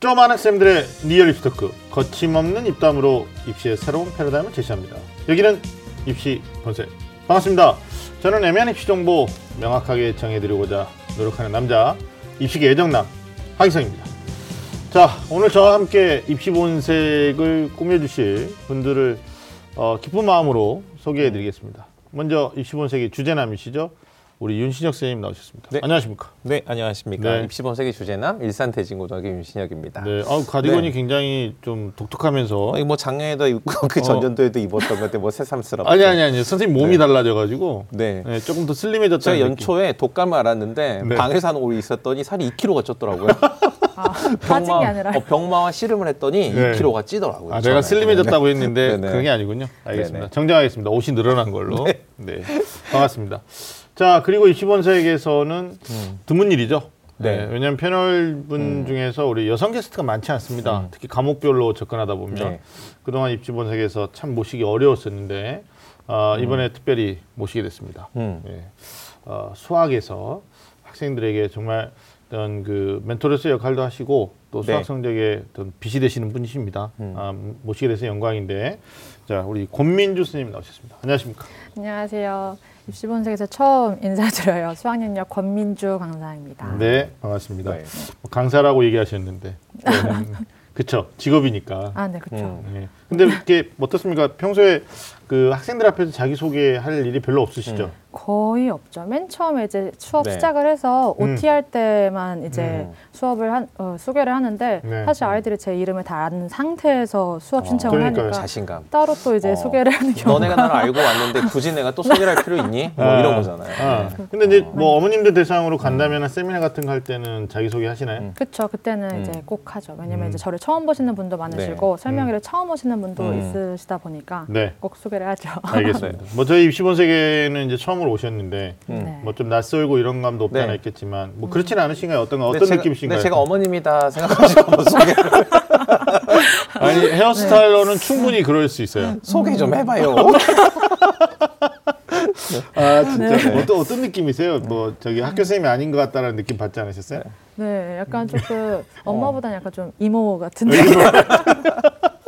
점 학생들의 real 입시 talk 거침없는 입담으로 입시의 새로운 패러다임을 제시합니다. 여기는 입시 본색 반갑습니다. 저는 애매한 입시 정보 명확하게 정해드리고자 노력하는 남자 입시계 애정남 하기성입니다. 자 오늘 저와 함께 입시 본색을 꾸며주실 분들을 어, 기쁜 마음으로 소개해드리겠습니다. 먼저 입시 본색의 주제남이시죠. 우리 윤신혁 선생님 나오셨습니다. 네. 안녕하십니까? 네, 안녕하십니까. 네. 입시본색의 주제남 일산 대진고등학교 윤신혁입니다. 네, 아, 가디건이 네. 굉장히 좀 독특하면서 어, 이거 뭐 작년에도 입고 그 전년도에도 입었던 건데 뭐 새삼스럽죠. 아니 아니 아니 선생님 몸이 네. 달라져가지고 네. 네, 조금 더 슬림해졌다는 제가. 연초에 독감을 앓았는데 네. 방에서 한 5일 있었더니 살이 2kg가 쪘더라고요. 아, 아니라 어, 병마와 씨름을 했더니 네. 2kg가 찌더라고요. 아, 내가. 슬림해졌다고 네. 했는데 네네. 그런 게 아니군요. 알겠습니다. 네네. 정정하겠습니다. 옷이 늘어난 걸로. 네. 반갑습니다. 자, 그리고 입시본색에서는 드문 일이죠. 네. 네. 왜냐하면 패널분 중에서 우리 여성 게스트가 많지 않습니다. 특히 과목별로 접근하다 보면 네. 그동안 입시본색에서 참 모시기 어려웠었는데 아, 이번에 특별히 모시게 됐습니다. 음. 예. 어, 수학에서 학생들에게 정말 어떤 그 멘토로서 역할도 하시고 또 수학 네. 성적에 어떤 빛이 되시는 분이십니다. 음. 아, 모시게 돼서 영광인데 자 우리 권민주 선생님 나오셨습니다. 안녕하십니까? 안녕하세요. 입시본색에서 처음 인사드려요. 수학능력 권민주 강사입니다. 네 반갑습니다. 네. 뭐 강사라고 얘기하셨는데 음, 그쵸 직업이니까. 아, 네, 그렇죠. 음. 네. 근데 이렇게 어떻습니까? 평소에 그 학생들 앞에서 자기 소개할 일이 별로 없으시죠? 음. 거의 없죠. 맨 처음에 이제 수업 네. 시작을 해서 음. OT 할 때만 이제 음. 수업을 한 어, 소개를 하는데 네. 사실 아이들이 제 이름을 다 아는 상태에서 수업 신청을 그러니까요. 하니까 자신감. 따로 또 이제 어. 소개를 하는 경우가 너네가 나를 알고 왔는데 굳이 내가 또 소개를 할 필요 있니? 뭐 아, 이런 거잖아요. 아. 네. 근데 이제 뭐 어머님들 대상으로 간다면 세미나 같은 거 할 때는 자기 소개 하시나요? 음. 그렇죠. 그때는 음. 이제 꼭 하죠. 왜냐면 음. 이제 저를 처음 보시는 분도 많으시고 설명회를 처음 오시는 분도 음. 있으시다 보니까 네. 꼭 소개 를 하죠. 알겠습니다. 뭐 저희 입시본 세계는 이제 처음으로 오셨는데 음. 네. 뭐좀 낯설고 이런 감도 없지 네. 않아 있겠지만 뭐 그렇지는 않으신가요? 어떤 어떤 제가, 느낌이신가요? 근데 제가 어머님이다 생각하시고 뭐 소개, 아니 헤어스타일러는 충분히 그럴 수 있어요. 소개 좀 해봐요. 아 진짜 어떤 어떤 느낌이세요? 뭐 저기 학교 선생님이 아닌 것 같다는 느낌 받지 않으셨어요? 네, 약간 어. 조금 엄마보다는 약간 좀 이모 같은 느낌.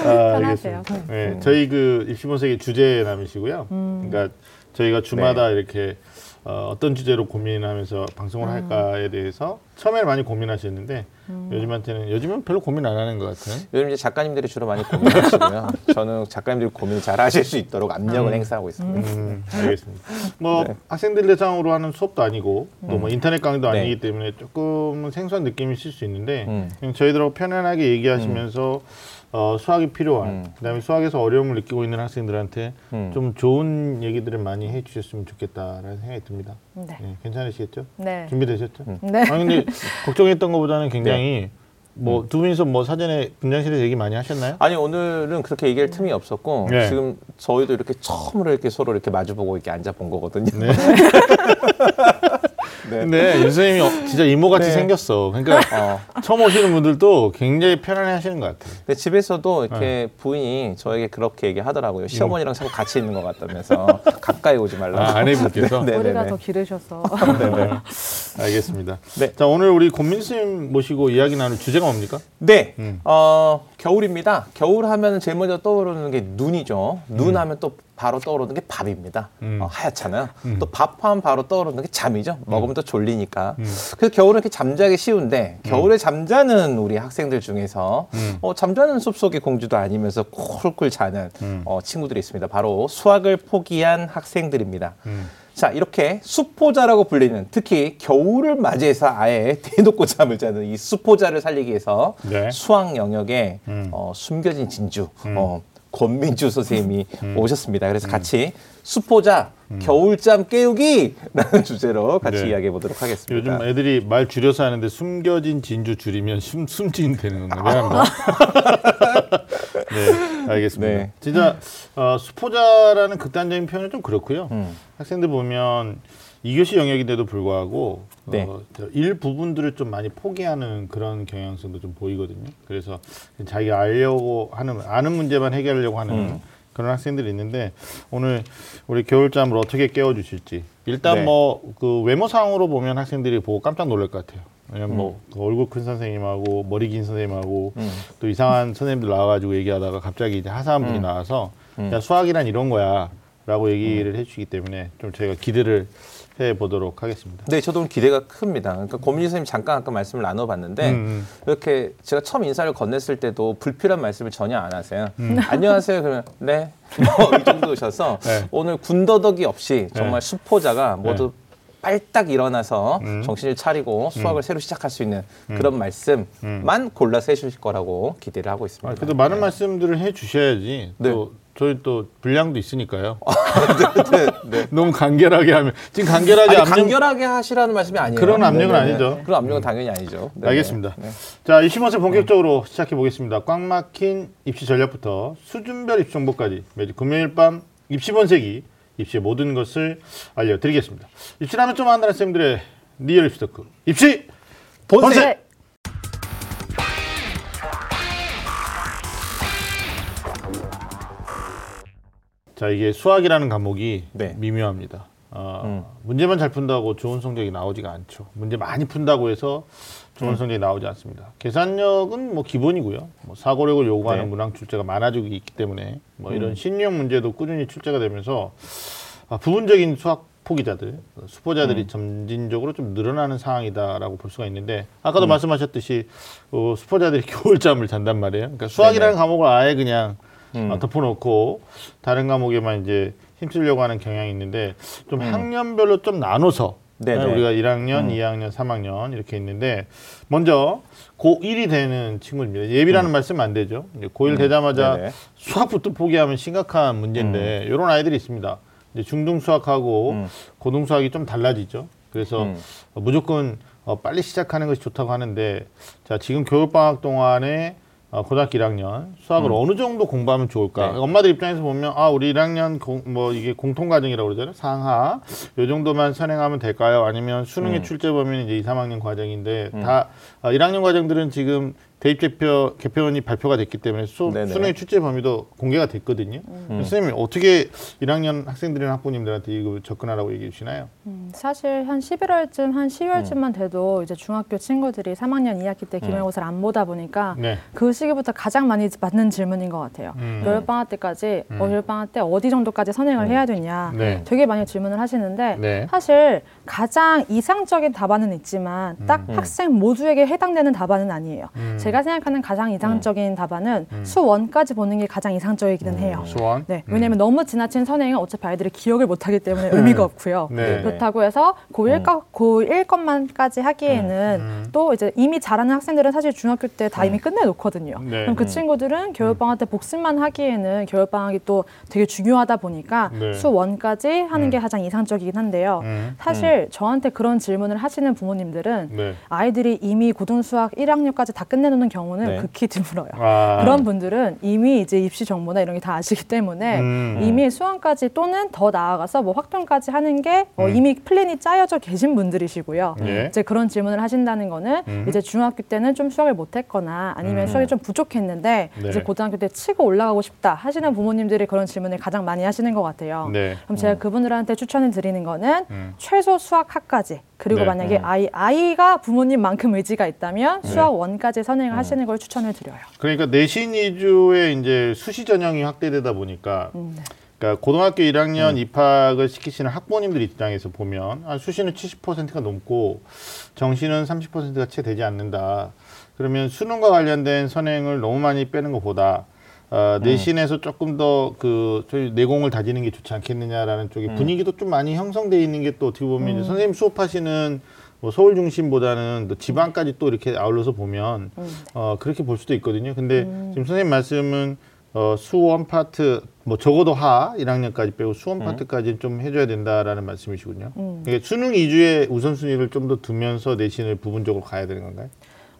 아, 편하세요. 알겠습니다. 네, 저희 그 입시본 세계 주제남이시고요. 음. 그러니까 저희가 주마다 네. 이렇게 어, 어떤 주제로 고민하면서 방송을 할까에 대해서 처음에는 많이 고민하셨는데 음. 요즘한테는 요즘은 별로 고민 안 하는 것 같아요. 요즘 이제 작가님들이 주로 많이 고민하시고요. 저는 작가님들이 고민을 잘 하실 수 있도록 압력을 행사하고 있습니다. 음, 알겠습니다. 뭐 네. 학생들 대상으로 하는 수업도 아니고 또 뭐 인터넷 강의도 네. 아니기 때문에 조금은 생소한 느낌이 있을 수 있는데 음. 그냥 저희들하고 편안하게 얘기하시면서 어, 수학이 필요한 음. 그다음에 수학에서 어려움을 느끼고 있는 학생들한테 음. 좀 좋은 얘기들을 많이 해주셨으면 좋겠다라는 생각이 듭니다. 네. 네, 괜찮으시겠죠? 네. 준비되셨죠? 네. 아니 근데 걱정했던 것보다는 굉장히 뭐 두 분이서 뭐 사전에 분장실에서 얘기 많이 하셨나요? 아니 오늘은 그렇게 얘기할 틈이 없었고 네. 지금 저희도 이렇게 처음으로 이렇게 서로 이렇게 마주보고 이렇게 앉아 본 거거든요. 네. 네. 근데 윤 선생님이 어- 진짜 이모같이 네. 생겼어. 그러니까 어, 처음 오시는 분들도 굉장히 편안해 하시는 것 같아요. 근데 집에서도 이렇게 네. 부인이 저에게 그렇게 얘기하더라고요. 시어머니랑 자꾸 같이 있는 것 같다면서 가까이 오지 말라고. 아, 아내분께서? 네, 네, 머리가 네. 더 기르셔서 네네. 알겠습니다. 네. 자, 오늘 우리 권민 스님 모시고 이야기 나눌 주제가 뭡니까? 네, 음. 어, 겨울입니다. 겨울 하면 제일 먼저 떠오르는 게 눈이죠. 음. 눈 하면 또 바로 떠오르는 게 밥입니다. 음. 어, 하얗잖아요. 음. 또 밥 하면 바로 떠오르는 게 잠이죠. 먹으면 또 졸리니까. 음. 그래서 겨울은 이렇게 잠자기 쉬운데 겨울에 잠자는 우리 학생들 중에서 음. 어, 잠자는 숲속의 공주도 아니면서 콜콜 자는 음. 어, 친구들이 있습니다. 바로 수학을 포기한 학생들입니다. 음. 자, 이렇게 수포자라고 불리는 특히 겨울을 맞이해서 아예 대놓고 잠을 자는 이 수포자를 살리기 위해서 네. 수학 영역에 음. 어, 숨겨진 진주 음. 어, 권민주 선생님이 오셨습니다. 그래서 같이 수포자 겨울잠 깨우기라는 주제로 같이 음. 네. 이야기해 보도록 하겠습니다. 요즘 애들이 말 줄여서 하는데 숨겨진 진주 줄이면 숨, 숨진 되는 건가? 미안합니다. 네, 알겠습니다. 네. 진짜 어, 수포자라는 극단적인 표현은 좀 그렇고요. 음. 학생들 보면 이교시 영역인데도 불구하고 네. 어, 저 일부분들을 좀 많이 포기하는 그런 경향성도 좀 보이거든요. 그래서 자기가 알려고 하는 아는 문제만 해결하려고 하는 음. 그런 학생들이 있는데 오늘 우리 겨울잠을 어떻게 깨워 주실지 일단 네. 뭐그 외모상으로 보면 학생들이 보고 깜짝 놀랄 것 같아요. 왜냐면 뭐그 얼굴 큰 선생님하고 머리 긴 선생님하고 음. 또 이상한 선생님들 나와가지고 얘기하다가 갑자기 이제 하사한 분이 음. 나와서 음. 야 수학이란 이런 거야라고 얘기를 해주시기 때문에 좀 저희가 기대를 해 보도록 하겠습니다. 네, 저도 기대가 큽니다. 그러니까 고민희 선생님 잠깐 아까 말씀을 나눠봤는데 음, 이렇게 제가 처음 인사를 건넸을 때도 불필요한 말씀을 전혀 안 하세요. 음. 안녕하세요. 그러면 네. 뭐이 정도셔서 네. 오늘 군더더기 없이 정말 수포자가 모두 빨딱 일어나서 음. 정신을 차리고 수학을 새로 시작할 수 있는 그런 말씀만 골라서 해주실 거라고 기대를 하고 있습니다. 아, 그래도 많은 말씀들을 해 주셔야지. 네. 또 저희 또 분량도 있으니까요. 네, 네. 너무 간결하게 하면 지금 간결하게 아니, 압력 간결하게 하시라는 말씀이 아니에요. 그런 압력은 네네네. 아니죠. 그런 압력은 당연히 아니죠. 네네. 알겠습니다. 네. 자, 25세 본격적으로 시작해 보겠습니다. 꽉 막힌 입시 전략부터 수준별 입시 정보까지 매주 금요일 밤 입시 본색이 입시의 모든 것을 알려드리겠습니다. 입시라면 좀 안다는 쌤들의 real 입시 talk. 입시 본색! 네. 자, 이게 수학이라는 과목이 네. 미묘합니다. 어, 음. 문제만 잘 푼다고 좋은 성적이 나오지가 않죠. 문제 많이 푼다고 해서 좋은 음. 성적이 나오지 않습니다. 계산력은 뭐 기본이고요. 뭐 사고력을 요구하는 네. 문항 출제가 많아지고 있기 때문에 뭐 이런 음. 신유형 문제도 꾸준히 출제가 되면서 아, 부분적인 수학 포기자들, 수포자들이 음. 점진적으로 좀 늘어나는 상황이다라고 볼 수가 있는데 아까도 음. 말씀하셨듯이 어, 수포자들이 겨울잠을 잔단 말이에요. 그러니까 수학이라는 네네. 과목을 아예 그냥 음. 어, 덮어놓고 다른 과목에만 이제 힘쓰려고 하는 경향이 있는데 좀 음. 학년별로 좀 나눠서 네네. 네, 우리가 1학년, 음. 2학년, 3학년 이렇게 있는데 먼저 고1이 되는 친구입니다. 예비라는 말씀 안 되죠. 이제 고1 음. 되자마자 네네. 수학부터 포기하면 심각한 문제인데 이런 아이들이 있습니다. 이제 중등 수학하고 음. 고등 수학이 좀 달라지죠. 그래서 음. 어, 무조건 어, 빨리 시작하는 것이 좋다고 하는데 자 지금 교육방학 동안에 어, 고등학교 1학년 수학을 음. 어느 정도 공부하면 좋을까? 네. 엄마들 입장에서 보면 아 우리 1학년 공, 뭐 이게 공통 과정이라고 그러잖아요. 상하 요 정도만 선행하면 될까요? 아니면 수능의 음. 출제 범위는 이제 2, 3학년 과정인데 음. 다 아, 1학년 과정들은 지금 대입 개표 개표원이 발표가 됐기 때문에 수. 수능의 출제 범위도 공개가 됐거든요. 음. 선생님이 어떻게 1학년 학생들이나 학부모님들한테 이거 접근하라고 얘기해 주시나요? 음, 사실 한 11월쯤, 한 10월쯤만 돼도 이제 중학교 친구들이 3학년 2학기 때 기말고사를 안 보다 보니까 네. 그 시기부터 가장 많이 받는 질문인 것 같아요. 음. 겨울방학 때까지, 음. 어, 겨울방학 때 어디 정도까지 선행을 음. 해야 되냐. 네. 되게 많이 질문을 하시는데 네. 사실 가장 이상적인 답안은 있지만 딱 음. 학생 모두에게 해당되는 답안은 아니에요. 음. 제가 생각하는 가장 이상적인 답안은 음. 수원까지 보는 게 가장 이상적이기는 해요. 수원. 네, 음. 왜냐하면 너무 지나친 선행은 어차피 아이들이 기억을 못 하기 때문에 의미가 없고요. 네. 그렇다고 해서 고1 과 고1 것만까지 하기에는 음. 또 이제 이미 잘하는 학생들은 사실 중학교 때 다 이미 끝내 놓거든요. 네. 그럼 그 음. 친구들은 겨울방학 때 복습만 하기에는 겨울방학이 또 되게 중요하다 보니까 네. 수원까지 하는 음. 게 가장 이상적이긴 한데요. 음. 사실 저한테 그런 질문을 하시는 부모님들은 네. 아이들이 이미 고등수학 1학년까지 다 끝내 놓는 경우는 네. 극히 드물어요. 아. 그런 분들은 이미 이제 입시 정보나 이런 게 다 아시기 때문에 음. 이미 수험까지 또는 더 나아가서 뭐 확정까지 하는 게 어, 음. 이미 플랜이 짜여져 계신 분들이시고요. 예. 이제 그런 질문을 하신다는 거는 음. 이제 중학교 때는 좀 수학을 못했거나 아니면 음. 수학이 좀 부족했는데 네. 이제 고등학교 때 치고 올라가고 싶다 하시는 부모님들이 그런 질문을 가장 많이 하시는 것 같아요. 네. 그럼 제가 그분들한테 추천을 드리는 거는 음. 최소 수학 학까지 그리고 네. 만약에 음. 아이 아이가 부모님만큼 의지가 있다면 네. 수학 원까지 선행을 음. 하시는 걸 추천을 드려요. 그러니까 내신 위주의 이제 수시 전형이 확대되다 보니까 음, 네. 그러니까 고등학교 1학년 음. 입학을 시키시는 학부모님들 입장에서 보면 아, 수시는 70%가 넘고 정시는 30%가 채 되지 않는다. 그러면 수능과 관련된 선행을 너무 많이 빼는 것보다 어, 내신에서 조금 더그 저희 내공을 다지는 게 좋지 않겠느냐라는 쪽에 음. 분위기도 좀 많이 형성돼 있는 게 또 어떻게 보면 이제 음. 선생님 수업하시는 뭐 서울 중심보다는 또 지방까지 또 이렇게 아울러서 보면 음. 어, 그렇게 볼 수도 있거든요. 근데 음. 지금 선생님 말씀은 어, 수원 파트 뭐 적어도 하 1학년까지 빼고 수원 음. 파트까지 좀 해줘야 된다라는 말씀이시군요. 음. 그러니까 수능 위주의 우선순위를 좀 더 두면서 내신을 부분적으로 가야 되는 건가요?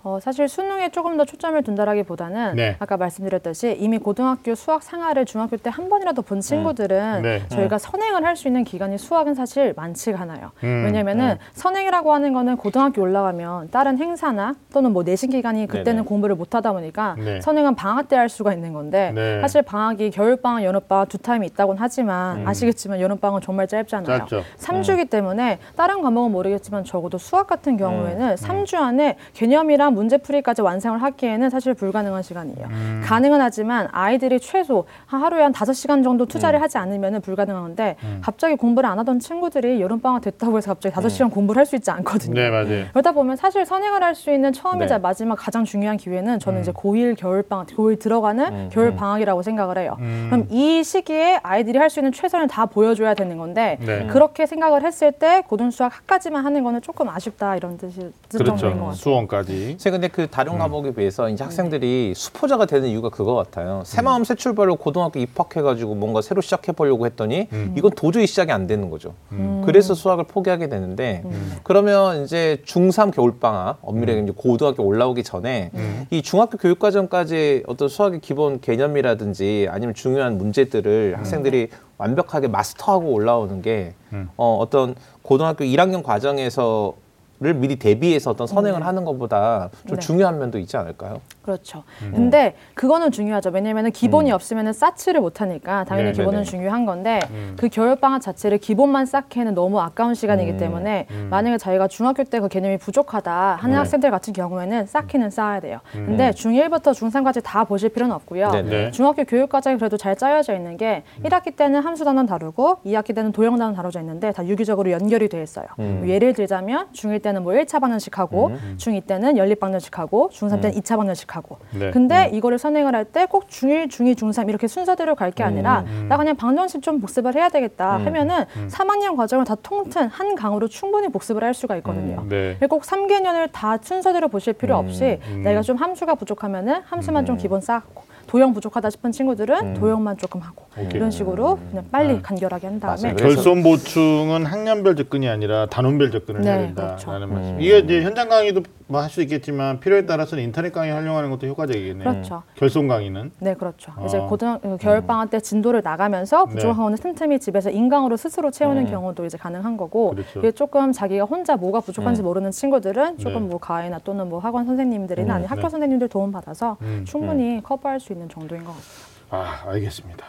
어, 사실 수능에 조금 더 초점을 둔다라기보다는 네. 아까 말씀드렸듯이 이미 고등학교 수학 생활을 중학교 때 한 번이라도 본 친구들은 네. 저희가 선행을 할 수 있는 기간이 수학은 사실 많지가 않아요. 음, 왜냐면은 네. 선행이라고 하는 거는 고등학교 올라가면 다른 행사나 또는 뭐 내신 기간이 그때는 네네. 공부를 못 하다 보니까 네. 선행은 방학 때 할 수가 있는 건데 네. 사실 방학이 겨울 방학, 여름 방학 두 타임이 있다고는 하지만 아시겠지만 여름 방학은 정말 짧잖아요. 음. 짧죠. 삼주이기 때문에 다른 과목은 모르겠지만 적어도 수학 같은 음. 경우에는 삼주 안에 개념이랑 문제풀이까지 완성을 하기에는 사실 불가능한 시간이에요. 음. 가능은 하지만 아이들이 최소 한 하루에 한 다섯 시간 정도 음. 투자를 하지 않으면 불가능한데 갑자기 공부를 안 하던 친구들이 여름방학 됐다고 해서 갑자기 다섯 시간 공부를 할 수 있지 않거든요. 음. 네, 맞아요. 그러다 보면 사실 선행을 할 수 있는 처음이자 네. 마지막 가장 중요한 기회는 음. 저는 이제 고1 겨울방학, 고1 들어가는 겨울방학이라고 생각을 해요. 음. 그럼 이 시기에 아이들이 할 수 있는 최선을 다 보여줘야 되는 건데 네. 그렇게 생각을 했을 때 고등 수학 학까지만 하는 거는 조금 아쉽다 이런 뜻이 뜻 정도인 것 그렇죠. 같아요. 수원까지. 제가 근데 그 다른 음. 과목에 비해서 이제 학생들이 수포자가 되는 이유가 그거 같아요. 음. 새 마음 새 출발로 고등학교 입학해가지고 뭔가 새로 시작해 보려고 했더니 음. 이건 도저히 시작이 안 되는 거죠. 그래서 수학을 포기하게 되는데 음. 그러면 이제 중3 겨울방학 엄밀하게 이제 고등학교 올라오기 전에 음. 이 중학교 교육과정까지 어떤 수학의 기본 개념이라든지 아니면 중요한 문제들을 학생들이 완벽하게 마스터하고 올라오는 게 음. 어, 어떤 고등학교 1학년 과정에서 를 미리 대비해서 어떤 선행을 하는 것보다 좀 네. 중요한 면도 있지 않을까요? 그렇죠. 음. 근데 그거는 중요하죠. 왜냐면은 기본이 없으면은 쌓지를 못하니까 당연히 네, 기본은 네, 네. 중요한 건데 음. 그 겨울 방학 자체를 기본만 쌓기에는 너무 아까운 시간이기 음. 때문에 만약에 자기가 중학교 때 그 개념이 부족하다 하는 네. 학생들 같은 경우에는 쌓기는 쌓아야 돼요. 음. 근데 중1부터 중3까지 다 보실 필요는 없고요. 네, 네. 중학교 교육 과정이 그래도 잘 짜여져 있는 게 1학기 때는 함수 단원 다루고 2학기 때는 도형 단원 다뤄져 있는데 다 유기적으로 연결이 돼 있어요. 음. 뭐 예를 들자면 중1 때는 뭐 1차 방정식 하고 중2 때는 연립 방정식 하고 중3 때는 2차 방정식 하고. 네. 근데 이거를 선행을 할 때 꼭 중1, 중2, 중3 이렇게 순서대로 갈 게 아니라 나 그냥 방정식 좀 복습을 해야 되겠다 하면은 3학년 과정을 다 통틀 한 강으로 충분히 복습을 할 수가 있거든요. 네. 꼭 3개년을 다 순서대로 보실 필요 없이 음. 내가 좀 함수가 부족하면은 함수만 좀 기본 쌓고 도형 부족하다 싶은 친구들은 도형만 조금 하고 이런 식으로 그냥 빨리 간결하게 한 다음에 맞아요. 그래서- 결손 보충은 학년별 접근이 아니라 단원별 접근을 해야 네, 된다라는 그렇죠. 말씀. 이게 이제 현장 강의도 뭐 할 수 있겠지만 필요에 따라서는 인터넷 강의 활용하는 것도 효과적이겠네요. 그렇죠. 결손 강의는. 네, 그렇죠. 이제 어. 고등 겨울 방학 때 진도를 나가면서 네. 부족한 거는 틈틈이 집에서 인강으로 스스로 채우는 경우도 이제 가능한 거고 그렇죠. 이게 조금 자기가 혼자 뭐가 부족한지 모르는 친구들은 조금 네. 뭐 가이나 또는 뭐 학원 선생님들이나 아니면 학교 네. 선생님들 도움 받아서 음. 충분히 커버할 수 있는 정도인 것 같아요. 아, 알겠습니다.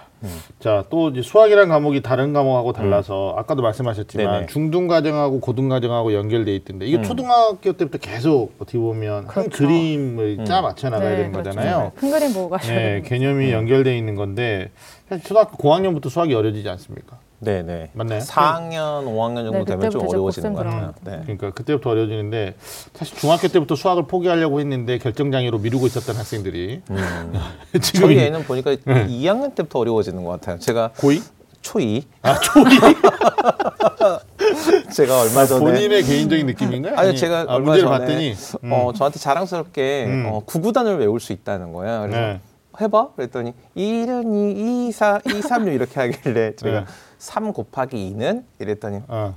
자, 또 이제 수학이란 과목이 다른 과목하고 달라서 아까도 말씀하셨지만 네네. 중등 과정하고 고등 과정하고 연결돼 있던데 이게 초등학교 때부터 계속 어떻게 보면 한 그렇죠. 그림을 짜 맞춰 나가야 되는 그렇죠. 거잖아요. 큰 그림 보고 가셔야 네. 개념이 연결돼 있는 건데 사실 초등학교 고학년부터 수학이 어려지지 않습니까? 네, 네. 맞나요? 4학년, 5학년 정도 네, 되면 좀 그때부터 이제 어려워지는 것 같아요. 네. 그러니까 그때부터 어려지는데 사실 중학교 때부터 수학을 포기하려고 했는데 결정장애로 미루고 있었던 학생들이 지금 저희 이- 애는 보니까 2학년 때부터 어려워지는 것 같아요. 제가 고이 초2 아 초이 제가 얼마 전에 본인의 개인적인 느낌인가요? 아니 제가 아, 얼마 전에 봤더니 음. 어, 저한테 자랑스럽게 음. 어, 구구단을 외울 수 있다는 거예요. 그래서 네. 해봐 그랬더니 1은 2, 2, 4, 2, 3, 6 이렇게 하길래 제가 네. 3 곱하기 2는 이랬더니 어.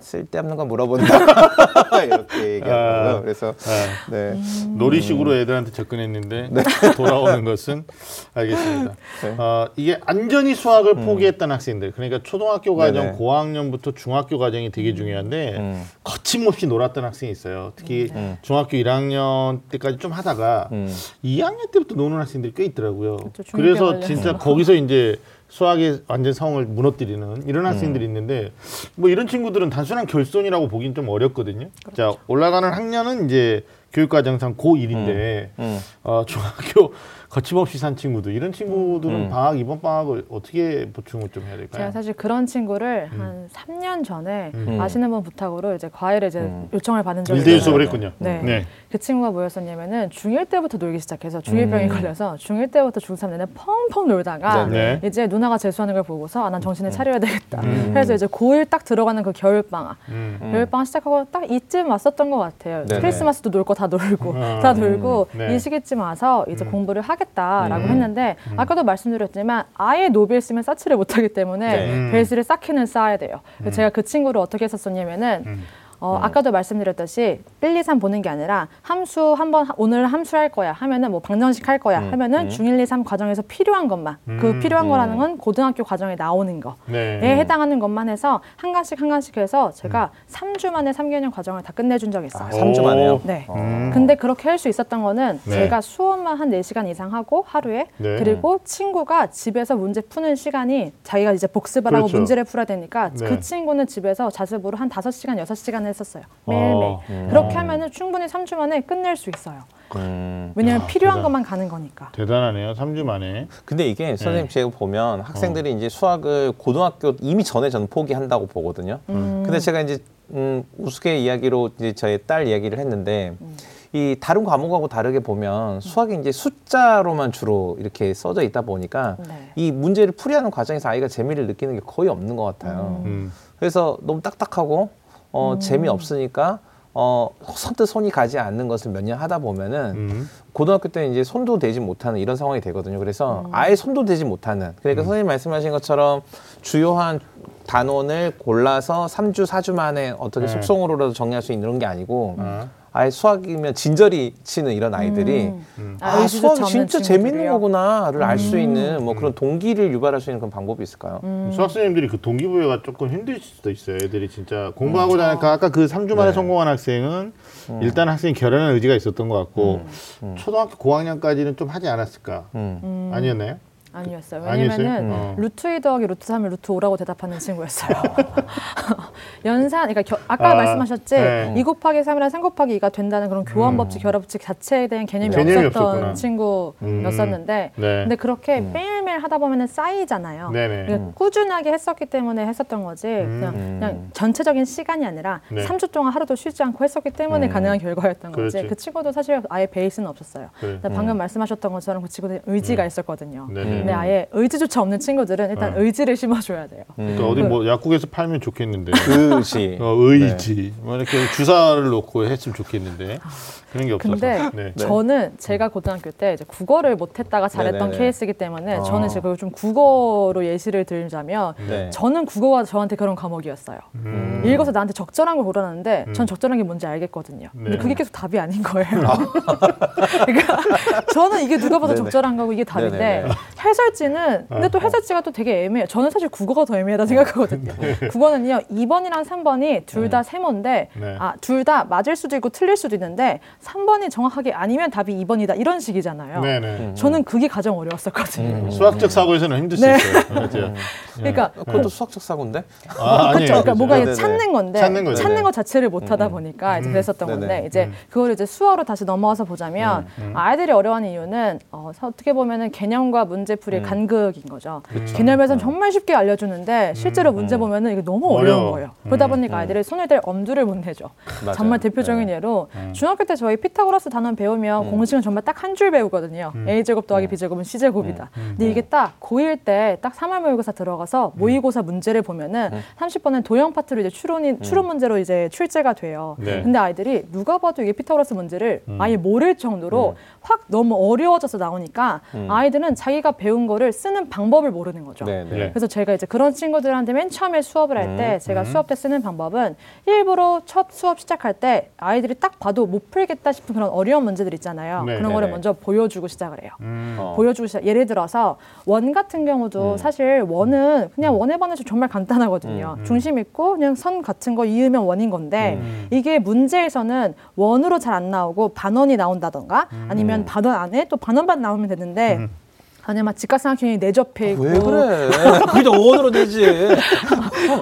쓸데없는 거 물어본다 이렇게 얘기하더라고요. 아. 그래서 네. 네. 놀이식으로 애들한테 접근했는데 돌아오는 것은 알겠습니다. 네. 어, 이게 안전히 수학을 포기했던 학생들, 그러니까 초등학교 과정, 네네. 고학년부터 중학교 과정이 되게 중요한데 음. 거침없이 놀았던 학생이 있어요. 특히 중학교 1학년 때까지 좀 하다가 음. 2학년 때부터 노는 학생들이 꽤 있더라고요. 그렇죠. 그래서. 진짜 거기서 이제 수학의 완전 성을 무너뜨리는 이런 학생들이 있는데 뭐 이런 친구들은 단순한 결손이라고 보긴 좀 어렵거든요. 자 올라가는 학년은 이제 교육과정상 고1인데 음. 어, 중학교 거침없이 산 친구들 이런 친구들은 음. 방학 이번 방학을 어떻게 보충을 좀 해야 제가 될까요? 사실 그런 친구를 한 3년 전에 음. 아시는 분 부탁으로 이제 과외를 이제 음. 요청을 받은 적이 일대일 있어요. 수업을 했군요. 네. 네. 그 친구가 뭐였었냐면은 중1 때부터 놀기 시작해서 중1 병이 음. 걸려서 중1 때부터 중3 내내 펑펑 놀다가 네. 이제 누나가 재수하는 걸 보고서 아, 난 정신을 차려야 되겠다. 음. 그래서 이제 고1 딱 들어가는 그 겨울 방학. 음. 겨울 방학 시작하고 딱 이쯤 왔었던 것 같아요. 네네. 크리스마스도 놀 거 다 놀고 음. 다 놀고 네. 이 시기쯤 와서 이제 공부를 하 겠다라고 음. 했는데 아까도 말씀드렸지만 아예 노비에 쓰면 쌓지를 못하기 때문에 네. 음. 베이스를 쌓기는 쌓아야 돼요. 그래서 제가 그 친구를 어떻게 했었었냐면은 음. 어, 아까도 말씀드렸듯이 1, 2, 3 보는 게 아니라 함수 한번 오늘 함수 할 거야 하면은 뭐 방정식 할 거야 하면은 중1, 2, 3 과정에서 필요한 것만 그 필요한 거라는 건 고등학교 과정에 나오는 거에 네. 해당하는 것만 해서 한 가지 한 가지씩 해서 제가 삼 3주 만에 3개년 과정을 다 끝내준 적이 있어요. 아, 3주 만에요? 네. 음. 근데 그렇게 할 수 있었던 거는 네. 제가 수업만 한 4시간 이상 하고 하루에 네. 그리고 친구가 집에서 문제 푸는 시간이 자기가 이제 복습을 하고 그렇죠. 문제를 풀어야 되니까 네. 그 친구는 집에서 자습으로 한 5시간, 6시간 했었어요. 매일매일. 어. 그렇게 하면은 충분히 3주 만에 끝낼 수 있어요. 음. 왜냐면 야, 필요한 대단- 것만 가는 거니까. 대단하네요. 3주 만에. 근데 이게 네. 선생님 제가 보면 학생들이 이제 수학을 고등학교 이미 전에 저는 포기한다고 보거든요. 음. 근데 제가 이제 음, 우스개 이야기로 이제 저희 딸 이야기를 했는데 음. 이 다른 과목하고 다르게 보면 수학이 이제 숫자로만 주로 이렇게 써져 있다 보니까 네. 이 문제를 풀이하는 과정에서 아이가 재미를 느끼는 게 거의 없는 것 같아요. 음. 그래서 너무 딱딱하고 어, 재미 없으니까 어, 선뜻 손이 가지 않는 것을 몇 년 하다 보면은 음. 고등학교 때 이제 손도 대지 못하는 이런 상황이 되거든요. 그래서 아예 손도 대지 못하는. 그러니까 선생님 말씀하신 것처럼 주요한 단원을 골라서 삼주사 주 만에 어떻게 네. 속성으로라도 정리할 수 있는 그런 게 아니고 아. 아예 수학이면 진저리 치는 이런 아이들이 음. 아, 의지조차 수학이 없는 진짜 재밌는? 거구나를 알 수 있는 음. 뭐 그런 동기를 유발할 수 있는 그런 방법이 있을까요? 수학 선생님들이 그 동기부여가 조금 힘들 수도 있어요. 애들이 진짜 공부하고 나니까 아까 그 3주 만에 네. 성공한 학생은 일단 학생이 결연한 의지가 있었던 것 같고 초등학교 고학년까지는 좀 하지 않았을까? 음. 아니었나요? 아니었어요. 아니었어요? 왜냐면은 어. 루트 2 더하기 루트 3을 루트 5라고 대답하는 친구였어요. 연산, 그러니까 겨- 아까 아, 말씀하셨지 네. 2 곱하기 3이랑 3 곱하기 2가 된다는 그런 교환 법칙, 결합 법칙 자체에 대한 개념이, 개념이 없었던 없었구나. 친구였었는데, 음. 네. 근데 그렇게 매일매일 하다 보면은 쌓이잖아요. 네네. 그러니까 꾸준하게 했었기 때문에 했었던 거지 그냥, 그냥 전체적인 시간이 아니라 음. 네. 3주 동안 하루도 쉬지 않고 했었기 때문에 가능한 결과였던 거지. 그렇지. 그 친구도 사실 아예 베이스는 없었어요. 그래. 방금 말씀하셨던 것처럼 그 친구들 의지가 있었거든요. 네네. 근데 아예 의지조차 없는 친구들은 일단 어. 의지를 심어줘야 돼요. 그러니까 어디 뭐 약국에서 팔면 좋겠는데. 그지. 어, 의지. 뭐 이렇게 주사를 놓고 했으면 좋겠는데 그런 게 없어서. 근데 네. 저는 제가 고등학교 때 이제 국어를 못했다가 잘했던 네네네. 케이스이기 때문에 어. 저는 지금 좀 국어로 예시를 들자면 네. 저는 국어가 저한테 그런 과목이었어요. 음. 읽어서 나한테 적절한 걸 고르는데 전 적절한 게 뭔지 알겠거든요. 근데 네. 그게 계속 답이 아닌 거예요. 그러니까 저는 이게 누가 봐도 네네. 적절한 거고 이게 답인데 네네네. 해설지는 근데 또 해설지가 또 되게 애매해요. 저는 사실 국어가 더 애매하다 생각하거든요. 국어는요 2번이랑 3번이 둘 다 세모인데 네. 아, 둘 다 맞을 수도 있고 틀릴 수도 있는데 3번이 정확하게 아니면 답이 2번이다 이런 식이잖아요. 네네. 저는 그게 가장 어려웠었거든요. 수학적 사고에서는 힘들 수 네. 있어요. 맞아요. 그러니까 그것도 수학적 사고인데? 아, 그렇죠. 그러니까 뭔가 이게 네네네. 찾는 건데 찾는 거죠. 찾는 것 자체를 못 하다 보니까 이제 그랬었던 네네. 건데 이제 그걸 이제 수어로 다시 넘어와서 보자면 아이들이 어려워하는 이유는 어, 어떻게 보면은 개념과 문제풀이의 간극인 거죠. 개념에서는 정말 쉽게 알려주는데 실제로 문제 보면은 이게 너무 어려운. 거예요. 그러다 보니까 아이들이 손을 댈 엄두를 못 내죠. 정말 대표적인 예로 중학교 때 저희 피타고라스 단원 배우면 공식은 정말 딱 한 줄 배우거든요. a 제곱 더하기 b 제곱은 c 제곱이다. 근데 이게 딱 고1 때 딱 3월 모의고사 들어가서 모의고사 문제를 보면은 30번은 도형 파트로 이제 추론이 추론 문제로 이제 출제가 돼요. 네. 근데 아이들이 누가 봐도 이게 피타고라스 문제를 아예 모를 정도로 확 너무 어려워져서 나오니까 아이들은 자기가 배운 거를 쓰는 방법을 모르는 거죠. 네, 네. 네. 그래서 제가 이제 그런 친구들한테 맨 처음에 수업을 할때 제가 수업 때 쓰는 방법은 일부러 첫 수업 시작할 때 아이들이 딱 봐도 못 풀겠다 싶은 그런 어려운 문제들 있잖아요. 네, 그런 네, 거를 네. 먼저 보여주고 시작을 해요. 음. 어. 보여주고 시작. 예를 들어서 원 같은 경우도 사실 원은 그냥 원에 반해서 정말 간단하거든요. 중심 있고 그냥 선 같은 거 이으면 원인 건데 이게 문제에서는 원으로 잘 안 나오고 반원이 나온다던가 아니면 반원 안에 또 반원반 나오면 되는데 아니면 막 직각삼각형이 내접해 있고 왜 그래? 그냥 원으로 되지.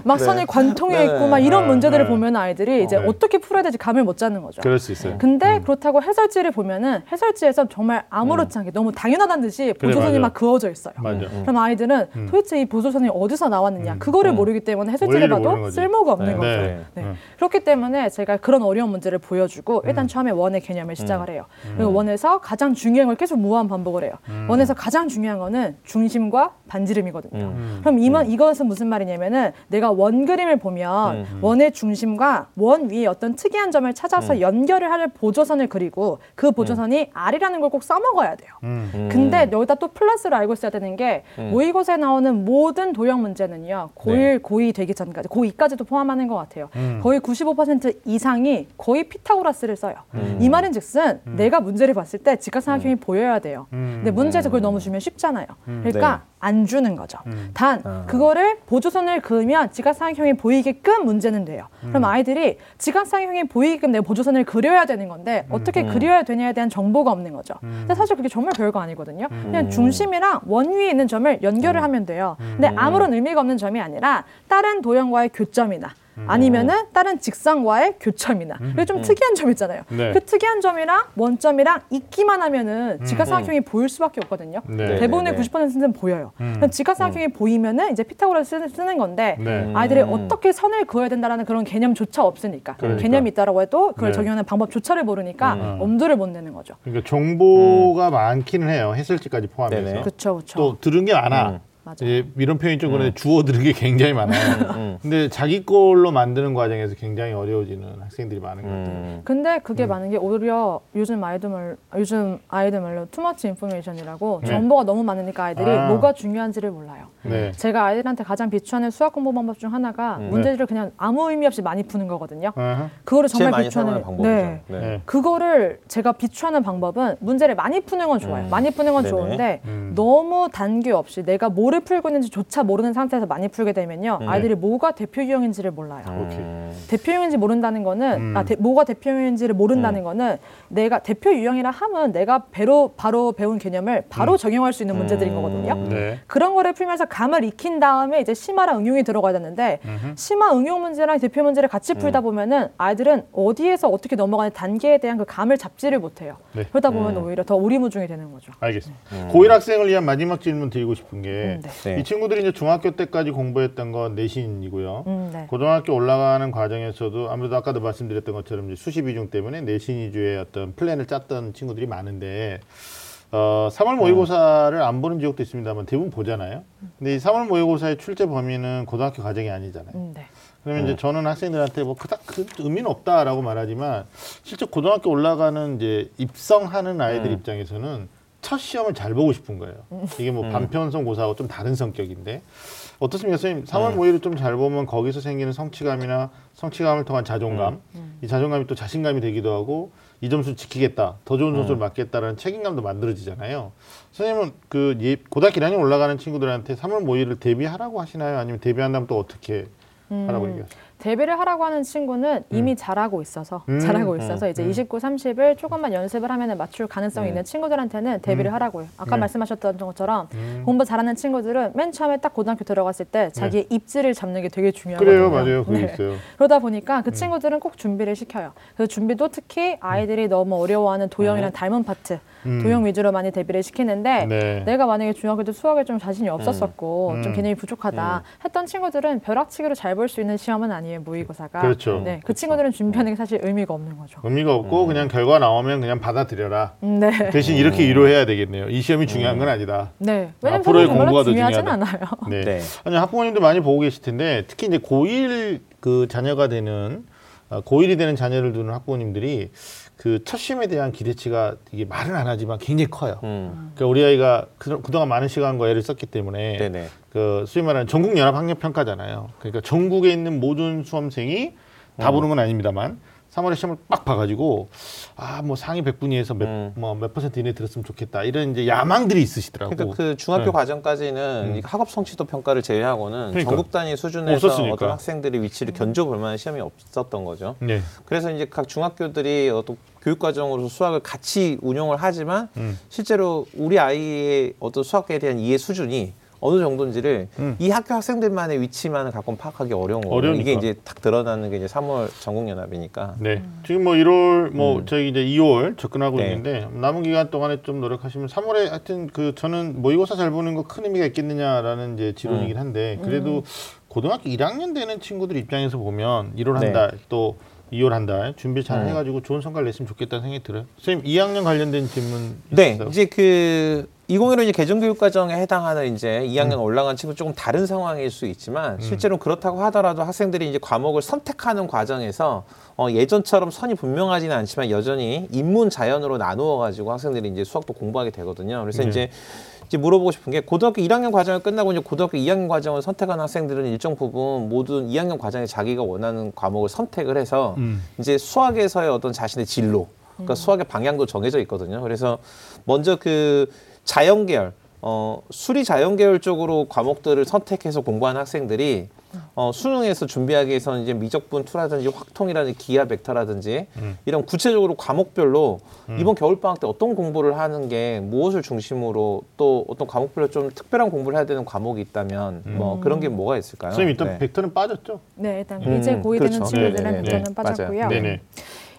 막 네. 선이 관통해 네. 있고 막 이런 네, 문제들을 네. 보면 아이들이 이제 네. 어떻게 풀어야 될지 감을 못 잡는 거죠. 그럴 수 있어요. 근데 그렇다고 해설지를 보면은 해설지에서 정말 아무렇지 않게 너무 당연하다는 듯이 그래, 보조선이 맞아. 막 그어져 있어요. 맞아. 그럼 아이들은 도대체 이 보조선이 어디서 나왔느냐 그거를 모르기 때문에 해설지를 봐도. 쓸모가 없는 네. 거죠. 네. 네. 음. 그렇기 때문에 제가 그런 어려운 문제를 보여주고 일단 처음에 원의 개념을 시작을 해요. 그리고 원에서 가장 중요한 걸 계속 무한 반복을 해요. 원에서 가장 중요한 거는 중심과 반지름이거든요. 그럼 이만 이것은 무슨 말이냐면은 내가 원 그림을 보면 음, 원의 중심과 원 위에 어떤 특이한 점을 음. 찾아서 연결을 하는 보조선을 그리고 그 보조선이 R이라는 걸 꼭 써먹어야 돼요. 음. 근데 여기다 또 플러스를 알고 있어야 되는 게 모의고사에 나오는 모든 도형 문제는요 고1 네. 고2 되기 전까지 고2까지도 포함하는 것 같아요 음. 거의 95% 이상이 거의 피타고라스를 써요 음. 이 말인즉슨 내가 문제를 봤을 때 직각삼각형이 보여야 돼요 음. 근데 문제에서 그걸 너무 주면 쉽잖아요. 그러니까 네. 안 주는 거죠. 단 아. 그거를 보조선을 그으면 직각삼각형이 보이게끔 문제는 돼요. 그럼 아이들이 직각삼각형이 보이게끔 내가 보조선을 그려야 되는 건데 어떻게 그려야 되냐에 대한 정보가 없는 거죠. 근데 사실 그게 정말 별거 아니거든요. 그냥 중심이랑 원 위에 있는 점을 연결을 하면 돼요. 근데 아무런 의미가 없는 점이 아니라 다른 도형과의 교점이나 아니면은 다른 직선과의 교점이나 그리고 좀 특이한 점 있잖아요. 네. 그 특이한 점이랑 원점이랑 있기만 하면은 직각삼각형이 보일 수밖에 없거든요. 네. 대부분의 네, 네. 90%는 보여요. 직각삼각형이 보이면은 이제 피타고라스 쓰는, 쓰는 건데 네. 아이들이 음. 어떻게 선을 그어야 된다라는 그런 개념조차 없으니까 그러니까. 개념이 있다라고 해도 그걸 네. 적용하는 방법조차를 모르니까 음. 엄두를 못 내는 거죠. 그러니까 정보가 많기는 해요. 해설지까지 포함해서. 그렇죠, 그렇죠. 또 들은 게 많아. 음. 맞아요. 이제 이런 표현이 좀 그런데 주워 들은 게 굉장히 많아요. 음. 근데 자기 걸로 만드는 과정에서 굉장히 어려워지는 학생들이 많은 것 같아요. 음. 근데 그게 많은 게 오히려 요즘 아이들 말 요즘 아이들 말로 too much information이라고 네. 정보가 너무 많으니까 아이들이 아. 뭐가 중요한지를 몰라요. 네. 제가 아이들한테 가장 비추하는 수학 공부 방법 중 하나가 음. 문제지를 그냥 아무 의미 없이 많이 푸는 거거든요. 아하. 그거를 정말 비추하는. 네. 네. 네. 그거를 제가 비추하는 방법은 문제를 많이 푸는 건 좋아요. 음. 많이 푸는 건 네네. 좋은데 음. 너무 단계 없이 내가 뭐를 풀고 있는지조차 모르는 상태에서 많이 풀게 되면요. 음. 아이들이 뭐가 대표 유형인지를 몰라요. 오케이. 음. 대표 유형인지 모른다는 거는 음. 아, 대- 뭐가 대표 유형인지를 모른다는 거는 내가 대표 유형이라 함은 내가 배로 바로 배운 개념을 바로 적용할 수 있는 문제들인 거거든요. 음. 네. 그런 거를 풀면서 감을 익힌 다음에 이제 심화랑 응용이 들어가야 되는데 음흠. 심화 응용 문제랑 대표 문제를 같이 풀다 보면은 아이들은 어디에서 어떻게 넘어가는 단계에 대한 그 감을 잡지를 못해요. 네. 그러다 보면 오히려 더 오리무중이 되는 거죠. 알겠습니다. 고1 학생을 위한 마지막 질문 드리고 싶은 게 음, 네. 네. 이 친구들이 이제 중학교 때까지 공부했던 건 내신이고요. 음, 네. 고등학교 올라가는 과정에서도 아무래도 아까도 말씀드렸던 것처럼 이제 수시 비중 때문에 내신 위주의 어떤 플랜을 짰던 친구들이 많은데 어, 3월 모의고사를 안 보는 지역도 있습니다만 대부분 보잖아요. 근데 이 3월 모의고사의 출제 범위는 고등학교 과정이 아니잖아요. 음, 네. 그러면 이제 저는 학생들한테 뭐 그닥 그 의미는 없다라고 말하지만 실제 고등학교 올라가는 이제 입성하는 아이들 음. 입장에서는 첫 시험을 잘 보고 싶은 거예요. 이게 뭐 반편성 고사하고 좀 다른 성격인데 어떻습니까, 선생님? 3월 모의를 좀잘 보면 거기서 생기는 성취감이나 성취감을 통한 자존감, 이 자존감이 또 자신감이 되기도 하고 이 점수 지키겠다, 더 좋은 점수를 맞겠다라는 책임감도 만들어지잖아요. 선생님은 그 예- 고등학교 1학년 올라가는 친구들한테 3월 모의를 대비하라고 하시나요? 아니면 대비한다면 또 어떻게 하라고 얘기하세요? 데뷔를 하라고 하는 친구는 이미 잘하고 있어서 음. 잘하고 있어서 이제 29, 30을 조금만 연습을 하면 맞출 가능성이 있는 친구들한테는 데뷔를 하라고요. 아까 네. 말씀하셨던 것처럼 음. 공부 잘하는 친구들은 맨 처음에 딱 고등학교 들어갔을 때 자기의 입지를 잡는 게 되게 중요하거든요. 그래요, 맞아요. 그게 네. 있어요. 그러다 보니까 그 친구들은 꼭 준비를 시켜요. 그래서 준비도 특히 아이들이 너무 어려워하는 도형이랑 닮은 파트, 음. 도형 위주로 많이 대비를 시키는데 네. 내가 만약에 중학교 때 수학에 좀 자신이 없었었고 음. 좀 개념이 부족하다 했던 친구들은 벼락치기로 잘 볼 수 있는 시험은 아니에요 모의고사가. 그렇죠. 네, 그 친구들은 준비하는 게 사실 의미가 없는 거죠. 의미가 없고 그냥 결과 나오면 그냥 받아들여라. 음, 네. 대신 이렇게 위로해야 되겠네요. 이 시험이 중요한 건 아니다. 네. 왜냐면 앞으로의 공부가 더 중요하진. 않아요. 네. 네. 아니 학부모님도 많이 보고 계실 텐데 특히 이제 고1 그 자녀가 되는 어, 고1이 되는 자녀를 두는 학부모님들이 그첫 시험에 대한 기대치가 이게 말은 안 하지만 굉장히 커요. 음. 그러니까 우리 아이가 그, 그동안 많은 시간과 애를 썼기 때문에 네네. 그 소위 말하는 전국 연합 학력 평가잖아요. 그러니까 전국에 있는 모든 수험생이 다 음. 보는 건 아닙니다만 3월에 시험을 빡 봐가지고 아 뭐 상위 100분위에서 음. 몇뭐몇 퍼센트 이내 들었으면 좋겠다 이런 이제 야망들이 있으시더라고. 그러니까 그 중학교 네. 과정까지는 이 학업 성취도 평가를 제외하고는 그러니까. 전국 단위 수준에서 없었으니까. 어떤 학생들의 위치를 견줘볼 만한 시험이 없었던 거죠. 네. 그래서 이제 각 중학교들이 어떤 교육 과정으로 수학을 같이 운용을 하지만 음. 실제로 우리 아이의 어떤 수학에 대한 이해 수준이 어느 정도인지를 음. 이 학교 학생들만의 위치만을 갖고 파악하기 어려운 거예요. 어려우니까. 이게 이제 딱 드러나는 게 이제 3월 전국 연합이니까. 네. 지금 뭐 1월 뭐 음. 저희 이제 2월 접근하고 네. 있는데 남은 기간 동안에 좀 노력하시면 3월에 하여튼 그 저는 모의고사 잘 보는 거 큰 의미가 있겠느냐라는 이제 지론이긴 음. 한데 그래도 고등학교 1학년 되는 친구들 입장에서 보면 1월 네. 한달또 2월 한 달 준비 잘 음. 해가지고 좋은 성과를 냈으면 좋겠다는 생각이 들어요. 선생님 2학년 관련된 질문 네, 있으세요? 이제 그 2015 이제 개정교육 과정에 해당하는 이제 2학년 올라간 친구 조금 다른 상황일 수 있지만 실제로 그렇다고 하더라도 학생들이 이제 과목을 선택하는 과정에서 어, 예전처럼 선이 분명하지는 않지만 여전히 인문 자연으로 나누어 가지고 학생들이 이제 수학도 공부하게 되거든요. 그래서 네. 이제 이제 물어보고 싶은 게 고등학교 1학년 과정을 끝나고 이제 고등학교 2학년 과정을 선택한 학생들은 일정 부분 모든 2학년 과정에 자기가 원하는 과목을 선택을 해서 음. 이제 수학에서의 어떤 자신의 진로, 그러니까 수학의 방향도 정해져 있거든요. 그래서 먼저 그 자연계열, 어, 수리 자연계열 쪽으로 과목들을 선택해서 공부하는 학생들이 어, 수능에서 준비하기 위해서는 이제 미적분 투라든지 확통이라든지 기하 벡터라든지 음. 이런 구체적으로 과목별로 이번 겨울방학 때 어떤 공부를 하는 게 무엇을 중심으로 또 어떤 과목별로 좀 특별한 공부를 해야 되는 과목이 있다면 뭐 그런 게 뭐가 있을까요? 선생님 일단 네. 벡터는 빠졌죠? 네, 일단 음, 이제 고2 되는 그렇죠. 친구들은 네, 네, 네. 벡터는 네, 빠졌고요.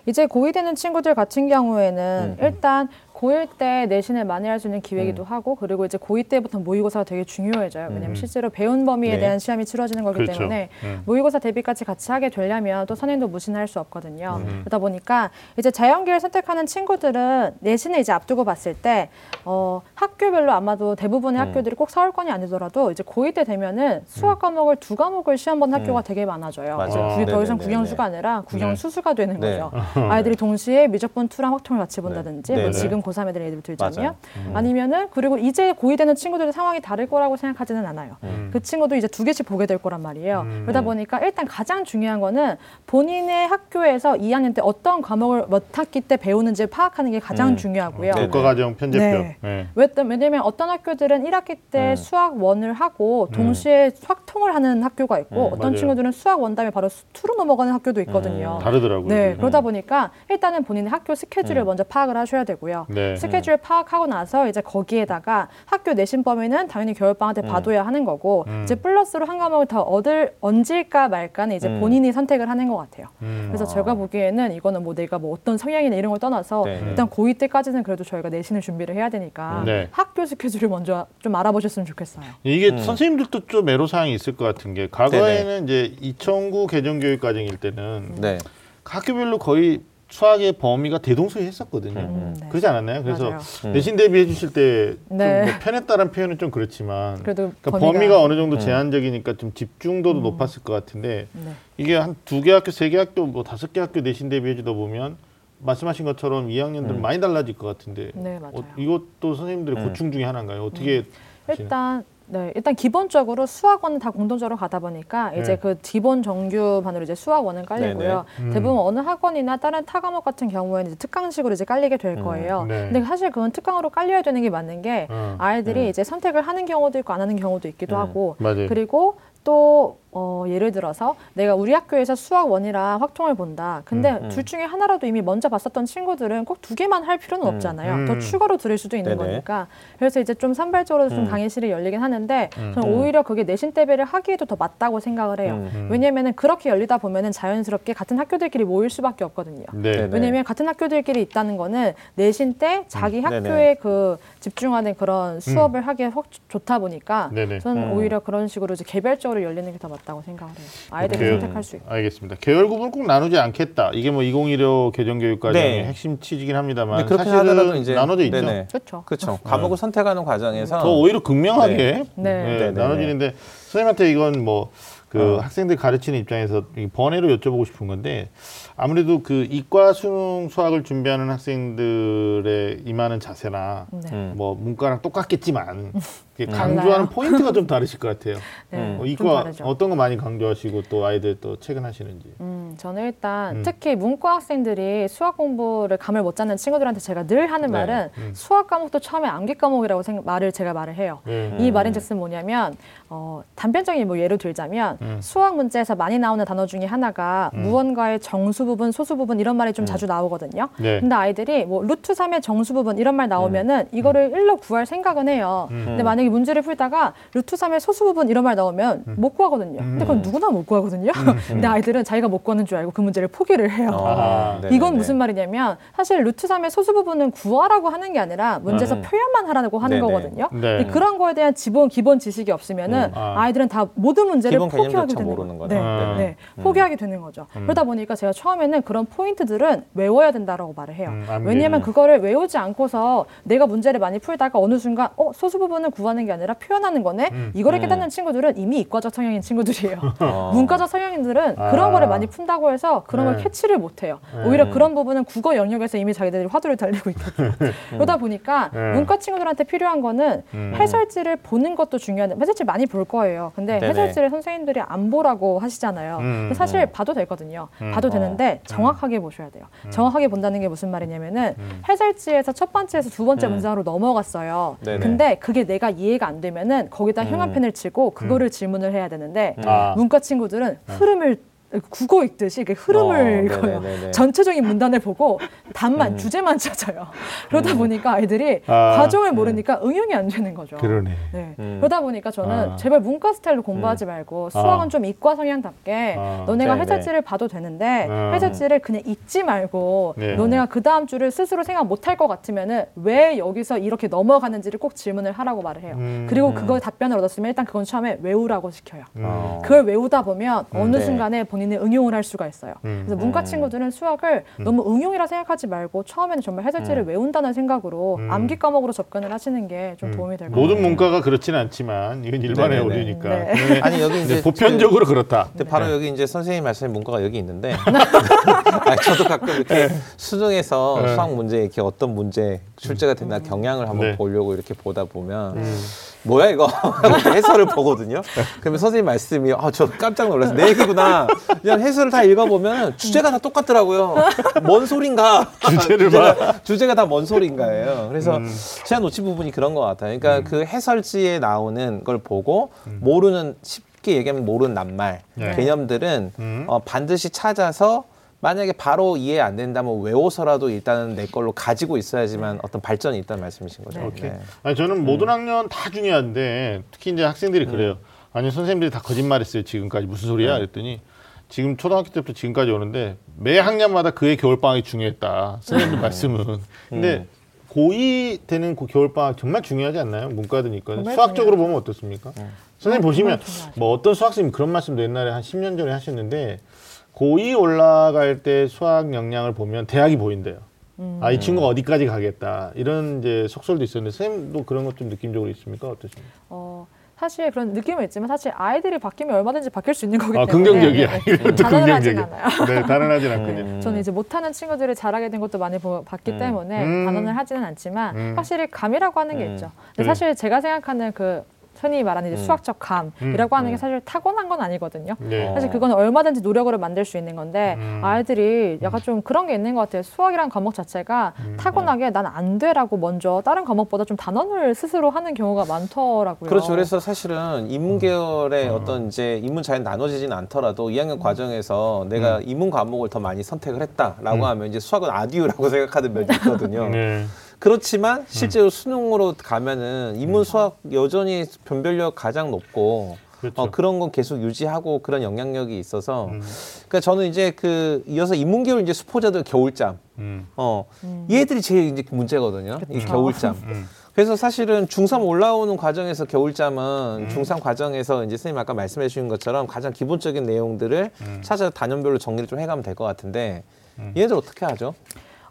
이제 고2 되는 친구들 같은 경우에는 음. 일단 고1 때 내신을 많이 할 수 있는 기회이기도 음. 하고 그리고 이제 고2 때부터 모의고사가 되게 중요해져요. 왜냐면 음. 실제로 배운 범위에 네. 대한 시험이 치러지는 거기 그렇죠. 때문에 음. 모의고사 대비까지 같이 하게 되려면 또 선행도 무신할 수 없거든요. 음. 그러다 보니까 이제 자연계를 선택하는 친구들은 내신을 이제 앞두고 봤을 때 어, 학교별로 아마도 대부분의 음. 학교들이 꼭 서울권이 아니더라도 이제 고2 때 되면은 수학 과목을 두 과목을 시험 보는 학교가 음. 되게 많아져요. 맞아요. 그게 더 이상 네네네네. 국영수가 아니라 국영수수가 되는 네. 거죠. 아이들이 동시에 미적분 투랑 확통을 같이 본다든지 네. 뭐 네. 지금 고3 애들 예를 들자면 맞아요. 아니면은 그리고 이제 고2 되는 친구들의 상황이 다를 거라고 생각하지는 않아요. 음. 그 친구도 이제 두 개씩 보게 될 거란 말이에요. 음. 그러다 보니까 일단 가장 중요한 거는 본인의 학교에서 2학년 때 어떤 과목을 몇 학기 때 배우는지 파악하는 게 가장 음. 중요하고요. 네. 교과과정 편제표. 네. 네. 왜- 왜냐면 어떤 학교들은 1학기 때 음. 수학 원을 하고 동시에 확통을 하는 학교가 있고 음, 어떤 맞아요. 친구들은 수학 원 다음에 바로 투로 넘어가는 학교도 있거든요. 음. 다르더라고요. 네. 그러다 보니까 일단은 본인의 학교 스케줄을 음. 먼저 파악을 하셔야 되고요. 네. 스케줄 파악하고 나서 이제 거기에다가 학교 내신 범위는 당연히 겨울방학 때 음. 봐둬야 하는 거고 음. 이제 플러스로 한 과목을 더 얻을 얹을까 말까는 이제 음. 본인이 선택을 하는 것 같아요. 음. 그래서 아. 제가 보기에는 이거는 뭐 내가 뭐 어떤 성향이나 이런 걸 떠나서 네. 일단 고2 때까지는 그래도 저희가 내신을 준비를 해야 되니까 네. 학교 스케줄을 먼저 좀 알아보셨으면 좋겠어요. 이게 음. 선생님들도 좀 애로사항이 있을 것 같은 게 과거에는 이제 2009 개정교육과정일 때는 네. 학교별로 거의 수학의 범위가 대동소이 했었거든요. 음, 네. 그러지 않았나요? 그래서 맞아요. 음. 내신 대비해 주실 때좀 네. 뭐 편했다는 표현은 좀 그렇지만 그래도 그러니까 범위가- 범위가, 어느 정도 음. 제한적이니까 좀 집중도도 음. 높았을 것 같은데 네. 이게 한 두 개 학교, 세 개 학교, 뭐 다섯 개 학교 내신 대비해 주다 보면 말씀하신 것처럼 2학년들 음. 많이 달라질 것 같은데 네, 맞아요. 어, 이것도 선생님들의 음. 고충 중에 하나인가요? 어떻게? 일단 네, 일단 기본적으로 수학원은 다 공통적으로 가다 보니까 이제 네. 그 기본 정규반으로 이제 수학원은 깔리고요. 네네. 음. 대부분 어느 학원이나 다른 타 과목 같은 경우에는 이제 특강식으로 이제 깔리게 될 음. 거예요. 네. 근데 사실 그건 특강으로 깔려야 되는 게 맞는 게 어, 아이들이 음. 이제 선택을 하는 경우도 있고 안 하는 경우도 있기도 음. 하고 맞아요. 그리고 또 어, 예를 들어서 내가 우리 학교에서 수학 원이랑 확통을 본다. 근데 음, 음. 둘 중에 하나라도 이미 먼저 봤었던 친구들은 꼭 두 개만 할 필요는 음. 없잖아요. 음. 더 추가로 들을 수도 있는 네네. 거니까. 그래서 이제 좀 산발적으로 좀 음. 강의실이 열리긴 하는데 음. 저는 음. 오히려 그게 내신 대비를 하기에도 더 맞다고 생각을 해요. 음. 음. 왜냐면은 그렇게 열리다 보면은 자연스럽게 같은 학교들끼리 모일 수밖에 없거든요. 네. 네네. 왜냐면 같은 학교들끼리 있다는 거는 내신 때 자기 음, 학교에. 그 집중하는 그런 수업을 하기에 확 좋다 보니까 네네. 저는 음. 오히려 그런 식으로 이제 개별적으로 열리는 게 더 맞다 고 생각을 해요. 아이들이 그래요? 선택할 수 있고. 알겠습니다. 계열 구분 꼭 나누지 않겠다. 이게 뭐 2015 개정교육과정의 네. 핵심 취지긴 합니다만 그렇게 사실은 하더라도 이제 나눠져 있죠. 네네. 그렇죠. 그렇죠. 과목을 선택하는 과정에서 더 오히려 극명하게 네. 네, 네, 네, 나눠지는데 선생님한테 이건 뭐그 어. 학생들 가르치는 입장에서 이 번외로 여쭤보고 싶은 건데 아무래도 그 이과 수능 수학을 준비하는 학생들의 임하는 자세나 네. 음. 뭐 문과랑 똑같겠지만. 강조하는 포인트가 좀 다르실 것 같아요. 네, 음. 뭐좀 이과. 어떤 거 많이 강조하시고 또 아이들 또 체근하시는지. 음, 저는 일단 음. 특히 문과 학생들이 수학 공부를 감을 못 잡는 친구들한테 제가 늘 하는 네. 말은 음. 수학 과목도 처음에 암기 과목이라고 생각, 말을 제가 말을 해요. 네. 이 음. 말인즉슨 뭐냐면 어, 단편적인 뭐 예를 들자면 음. 수학 문제에서 많이 나오는 단어 중에 하나가 음. 무언가의 정수 부분, 소수 부분 이런 말이 좀 자주 나오거든요. 네. 근데 아이들이 뭐 루트 3의 정수 부분 이런 말 나오면은 이거를 일로 구할 생각은 해요. 음. 근데 만약 에 문제를 풀다가 루트 3의 소수 부분 이런 말 나오면 못 구하거든요. 근데 그건 누구나 못 구하거든요. 근데 아이들은 자기가 못 구하는 줄 알고 그 문제를 포기를 해요. 아, 네네네. 이건 무슨 말이냐면 사실 루트 3의 소수 부분은 구하라고 하는 게 아니라 문제에서 음. 표현만 하라고 하는 네네. 거거든요. 네. 근데 그런 거에 대한 기본 기본 지식이 없으면은 음. 아. 아이들은 다 모든 문제를 포기하게 되는 거죠. 네, 음. 네. 포기하게 되는 거죠. 그러다 보니까 제가 처음에는 그런 포인트들은 외워야 된다라고 말을 해요. 음, 암기. 왜냐하면 그거를 외우지 않고서 내가 문제를 많이 풀다가 어느 순간 어 소수 부분을 구하 는 게 아니라 표현하는 거네. 이거를 깨닫는 친구들은 이미 이과적 성향인 친구들이에요. 어. 문과적 성향인들은 아. 그런 거를 많이 푼다고 해서 그런 걸 네. 캐치를 못해요. 네. 오히려 그런 부분은 국어 영역에서 이미 자기들이 화두를 달리고 있거든요. 그러다 보니까 네. 문과 친구들한테 필요한 거는 음. 해설지를 보는 것도 중요한데 해설지 많이 볼 거예요. 근데 네네. 해설지를 선생님들이 안 보라고 하시잖아요. 음, 사실 봐도 되거든요. 음. 봐도 어. 되는데 정확하게 보셔야 돼요. 정확하게 본다는 게 무슨 말이냐면은 음. 해설지에서 첫 번째에서 두 번째 음. 문장으로 넘어갔어요. 네네. 근데 그게 내가 이 해가 안 되면은 거기다 음. 형광펜을 치고 그거를 질문을 해야 되는데 아. 문과 친구들은 흐름을 국어 읽듯이 이렇게 흐름을 어, 읽어요. 네네네네. 전체적인 문단을 보고 답만 음. 주제만 찾아요. 그러다 보니까 아이들이 아, 과정을 네. 모르니까 응용이 안 되는 거죠. 그러네. 네. 음. 그러다 보니까 저는 아. 제발 문과 스타일로 공부하지 말고 수학은 아. 좀 이과 성향답게 아. 너네가 네네. 해설지를 봐도 되는데 아. 해설지를 그냥 읽지 말고 네. 너네가 그 다음 주를 스스로 생각 못 할 것 같으면은 왜 여기서 이렇게 넘어가는지를 꼭 질문을 하라고 말을 해요. 음. 그리고 그거에 답변을 얻었으면 일단 그건 처음에 외우라고 시켜요. 음. 어. 그걸 외우다 보면 어느 네. 순간에 본인 이 응용을 할 수가 있어요. 음. 그래서 문과 음. 친구들은 수학을 너무 응용이라 생각하지 말고 처음에는 정말 해설지를 음. 외운다는 생각으로 음. 암기 과목으로 접근을 하시는 게좀 음. 도움이 될 것 같아요. 모든 문과가 그렇지는 않지만 이건 일반의 네네네. 오류니까. 네. 그러면 아니 여기 이제 보편적으로 그 렇다. 근데 바로 네. 여기 이제 선생님 말씀에 문과가 여기 있는데 아니, 저도 가끔 이렇게 수능에서 네. 수학 문제 이렇게 어떤 문제 출제가 되나 경향을 한번 네. 보려고 이렇게 보다 보면 음. 뭐야 이거 해설을 보거든요. 그러면 선생님 말씀이 아저 깜짝 놀랐어요. 내 얘기구나. 그냥 해설을 다 읽어보면 주제가 다 똑같더라고요. 뭔 소린가? 주제를 주제가, 주제가 다 뭔 소린가예요. 그래서 음. 제가 놓친 부분이 그런 것 같아요. 그러니까 그 해설지에 나오는 걸 보고 모르는 쉽게 얘기하면 모르는 낱말 음. 네. 개념들은 음. 어, 반드시 찾아서 만약에 바로 이해 안 된다면 외워서라도 일단은 내 걸로 가지고 있어야지만 어떤 발전이 있다는 말씀이신 거죠. 네. 오케이. 네. 아니 저는 모든 학년 다 중요한데 특히 이제 학생들이 그래요. 아니 선생님들이 다 거짓말했어요 지금까지 무슨 소리야? 그랬더니 지금 초등학교 때부터 지금까지 오는데 매 학년마다 그의 겨울 방학이 중요했다. 선생님 말씀은. 근데 고2 되는 그 겨울 방학 정말 중요하지 않나요? 문과든 있거든. 정말 수학적으로 보면 어떻습니까? 선생님 보시면 정말 중요하죠. 뭐 어떤 수학생님 그런 말씀도 옛날에 한 10년 전에 하셨는데 고2 올라갈 때 수학 역량을 보면 대학이 보인대요. 아, 이 친구가 어디까지 가겠다. 이런 이제 속설도 있었는데 선생님도 그런 것 좀 느낌적으로 있습니까? 어떠십니까? 어, 사실 그런 느낌은 있지만 사실 아이들이 바뀌면 얼마든지 바뀔 수 있는 거기 아, 때문에 긍정적이야. 네, 이것도 긍정적이야. 않아요. 네, 단언하진 않군요. 음. 저는 이제 못하는 친구들이 잘하게 된 것도 많이 보- 봤기 음. 때문에 음. 단언을 하지는 않지만 음. 확실히 감이라고 하는 게 음. 있죠. 근데 그래. 사실 제가 생각하는 그 흔히 말하는 이제 음. 수학적 감이라고 하는 음. 게 사실 타고난 건 아니거든요. 네. 어. 사실 그건 얼마든지 노력으로 만들 수 있는 건데 음. 아이들이 약간 좀 그런 게 있는 것 같아요. 수학이란 과목 자체가 음. 타고나게 난 안 돼라고 먼저 다른 과목보다 좀 단언을 스스로 하는 경우가 많더라고요. 그렇죠. 그래서 사실은 인문 계열의 어떤 이제 인문 자연 나눠지진 않더라도 2학년 과정에서 내가 인문 과목을 더 많이 선택을 했다라고 음. 하면 이제 수학은 아디오라고 생각하는 면이 있거든요. 네. 그렇지만 실제로 수능으로 가면은 인문 수학 여전히 변별력 가장 높고 그렇죠. 어, 그런 건 계속 유지하고 그런 영향력이 있어서 음. 그러니까 저는 이제 그 이어서 인문 계열 이제 수포자들 겨울잠 음. 어 얘들이 제일 이제 문제거든요. 이 그쵸. 겨울잠. 음. 그래서 사실은 중3 올라오는 과정에서 겨울잠은 중3 과정에서 이제 선생님 아까 말씀해 주신 것처럼 가장 기본적인 내용들을 음. 찾아 단연별로 정리를 좀 해가면 될 것 같은데 음. 얘들 어떻게 하죠?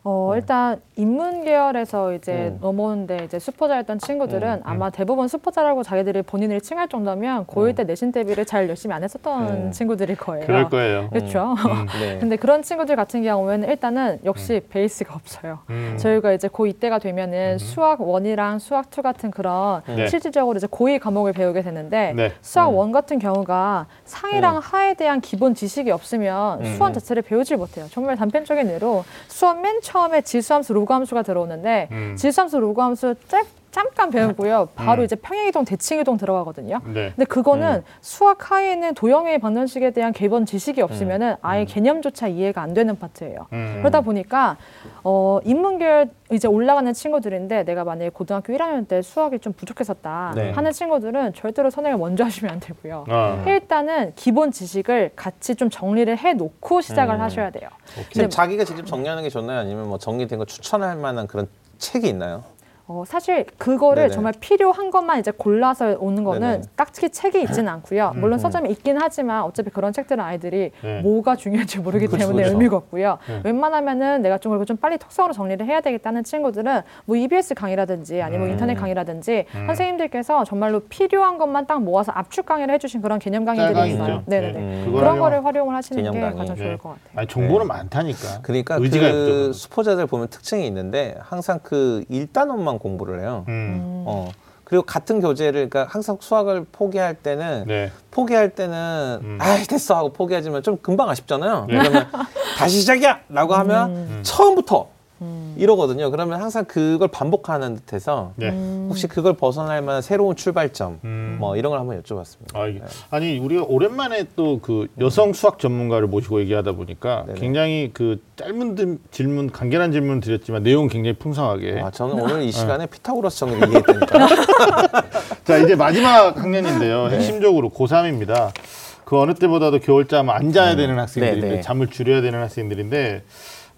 어, 일단 인문 계열에서 이제 음. 넘어오는데 이제 수포자였던 친구들은 음, 아마 대부분 수포자라고 자기들이 본인을 칭할 정도면 고1 때 내신 대비를 잘 열심히 안 했었던 음. 친구들일 거예요. 그럴 거예요. 그렇죠. 음. 네. 근데 그런 친구들 같은 경우에는 일단은 역시 베이스가 없어요. 음. 저희가 이제 고2 때가 되면은 수학 1이랑 수학 2 같은 그런 네. 실질적으로 이제 고2 과목을 배우게 되는데 네. 수학 음. 1 같은 경우가 상이랑 음. 하에 대한 기본 지식이 없으면 음. 수원 자체를 배우질 못해요. 정말 단편적인 예로 수원 맨 처음 에 지수함수 로그함수가 들어오는데 음. 지수함수 로그함수 짝 잠깐 배우고요. 바로 음. 이제 평행이동, 대칭이동 들어가거든요. 네. 근데 그거는 수학 하에는 도형의 방정식에 대한 기본 지식이 없으면은 아예 개념조차 이해가 안 되는 파트예요. 음. 그러다 보니까 어 인문계열 이제 올라가는 친구들인데 내가 만약에 고등학교 1학년 때 수학이 좀 부족했었다 네. 하는 친구들은 절대로 선행을 먼저 하시면 안 되고요. 아, 일단은 기본 지식을 같이 좀 정리를 해 놓고 시작을 음. 하셔야 돼요. 지금 자기가 직접 정리하는 게 좋나요? 아니면 뭐 정리된 거 추천할 만한 그런 책이 있나요? 어, 사실 그거를 네네. 정말 필요한 것만 이제 골라서 오는 거는 네네. 딱히 책이 있지는 않고요. 물론 음. 서점에 있긴 하지만 어차피 그런 책들은 아이들이 네. 뭐가 중요할지 모르기 그쵸, 때문에 그쵸. 의미가 없고요. 네. 웬만하면은 내가 좀 그리고 좀 빨리 특성으로 정리를 해야 되겠다는 친구들은 뭐 EBS 강의라든지 아니면 음. 인터넷 강의라든지 음. 선생님들께서 정말로 필요한 것만 딱 모아서 압축 강의를 해주신 그런 개념 강의들이 있어요. 네네네. 음. 그걸 그런 거를 활용을 하시는 게 강의. 가장 좋을 네. 것 같아요. 아니 정보는 네. 많다니까. 그러니까 의지가 그 부족하고. 수포자들 보면 특징이 있는데 항상 그 1단원만 공부를 해요. 음. 어. 그리고 같은 교재를 그러니까 항상 수학을 포기할 때는 네. 포기할 때는 음. 아이 됐어 하고 포기하지만 좀 금방 아쉽잖아요. 네. 그러면 다시 시작이야라고 하면 음. 처음부터 음. 이러거든요. 그러면 항상 그걸 반복하는 듯해서 네. 음. 혹시 그걸 벗어날 만한 새로운 출발점 음. 뭐 이런 걸 한번 여쭤봤습니다. 아, 이게- 아니 우리가 오랜만에 또 그 여성 수학 전문가를 모시고 얘기하다 보니까 네네. 굉장히 그 짧은 들- 질문 간결한 질문 드렸지만 내용 은 굉장히 풍성하게 아, 저는 오늘 네. 이 시간에 피타고라스 정리를 이해했다니까요. 자 이제 마지막 학년인데요 네. 핵심적으로 고3입니다 그 어느 때보다도 겨울잠 안 자야 되는 학생들인데 네, 네. 잠을 줄여야 되는 학생들인데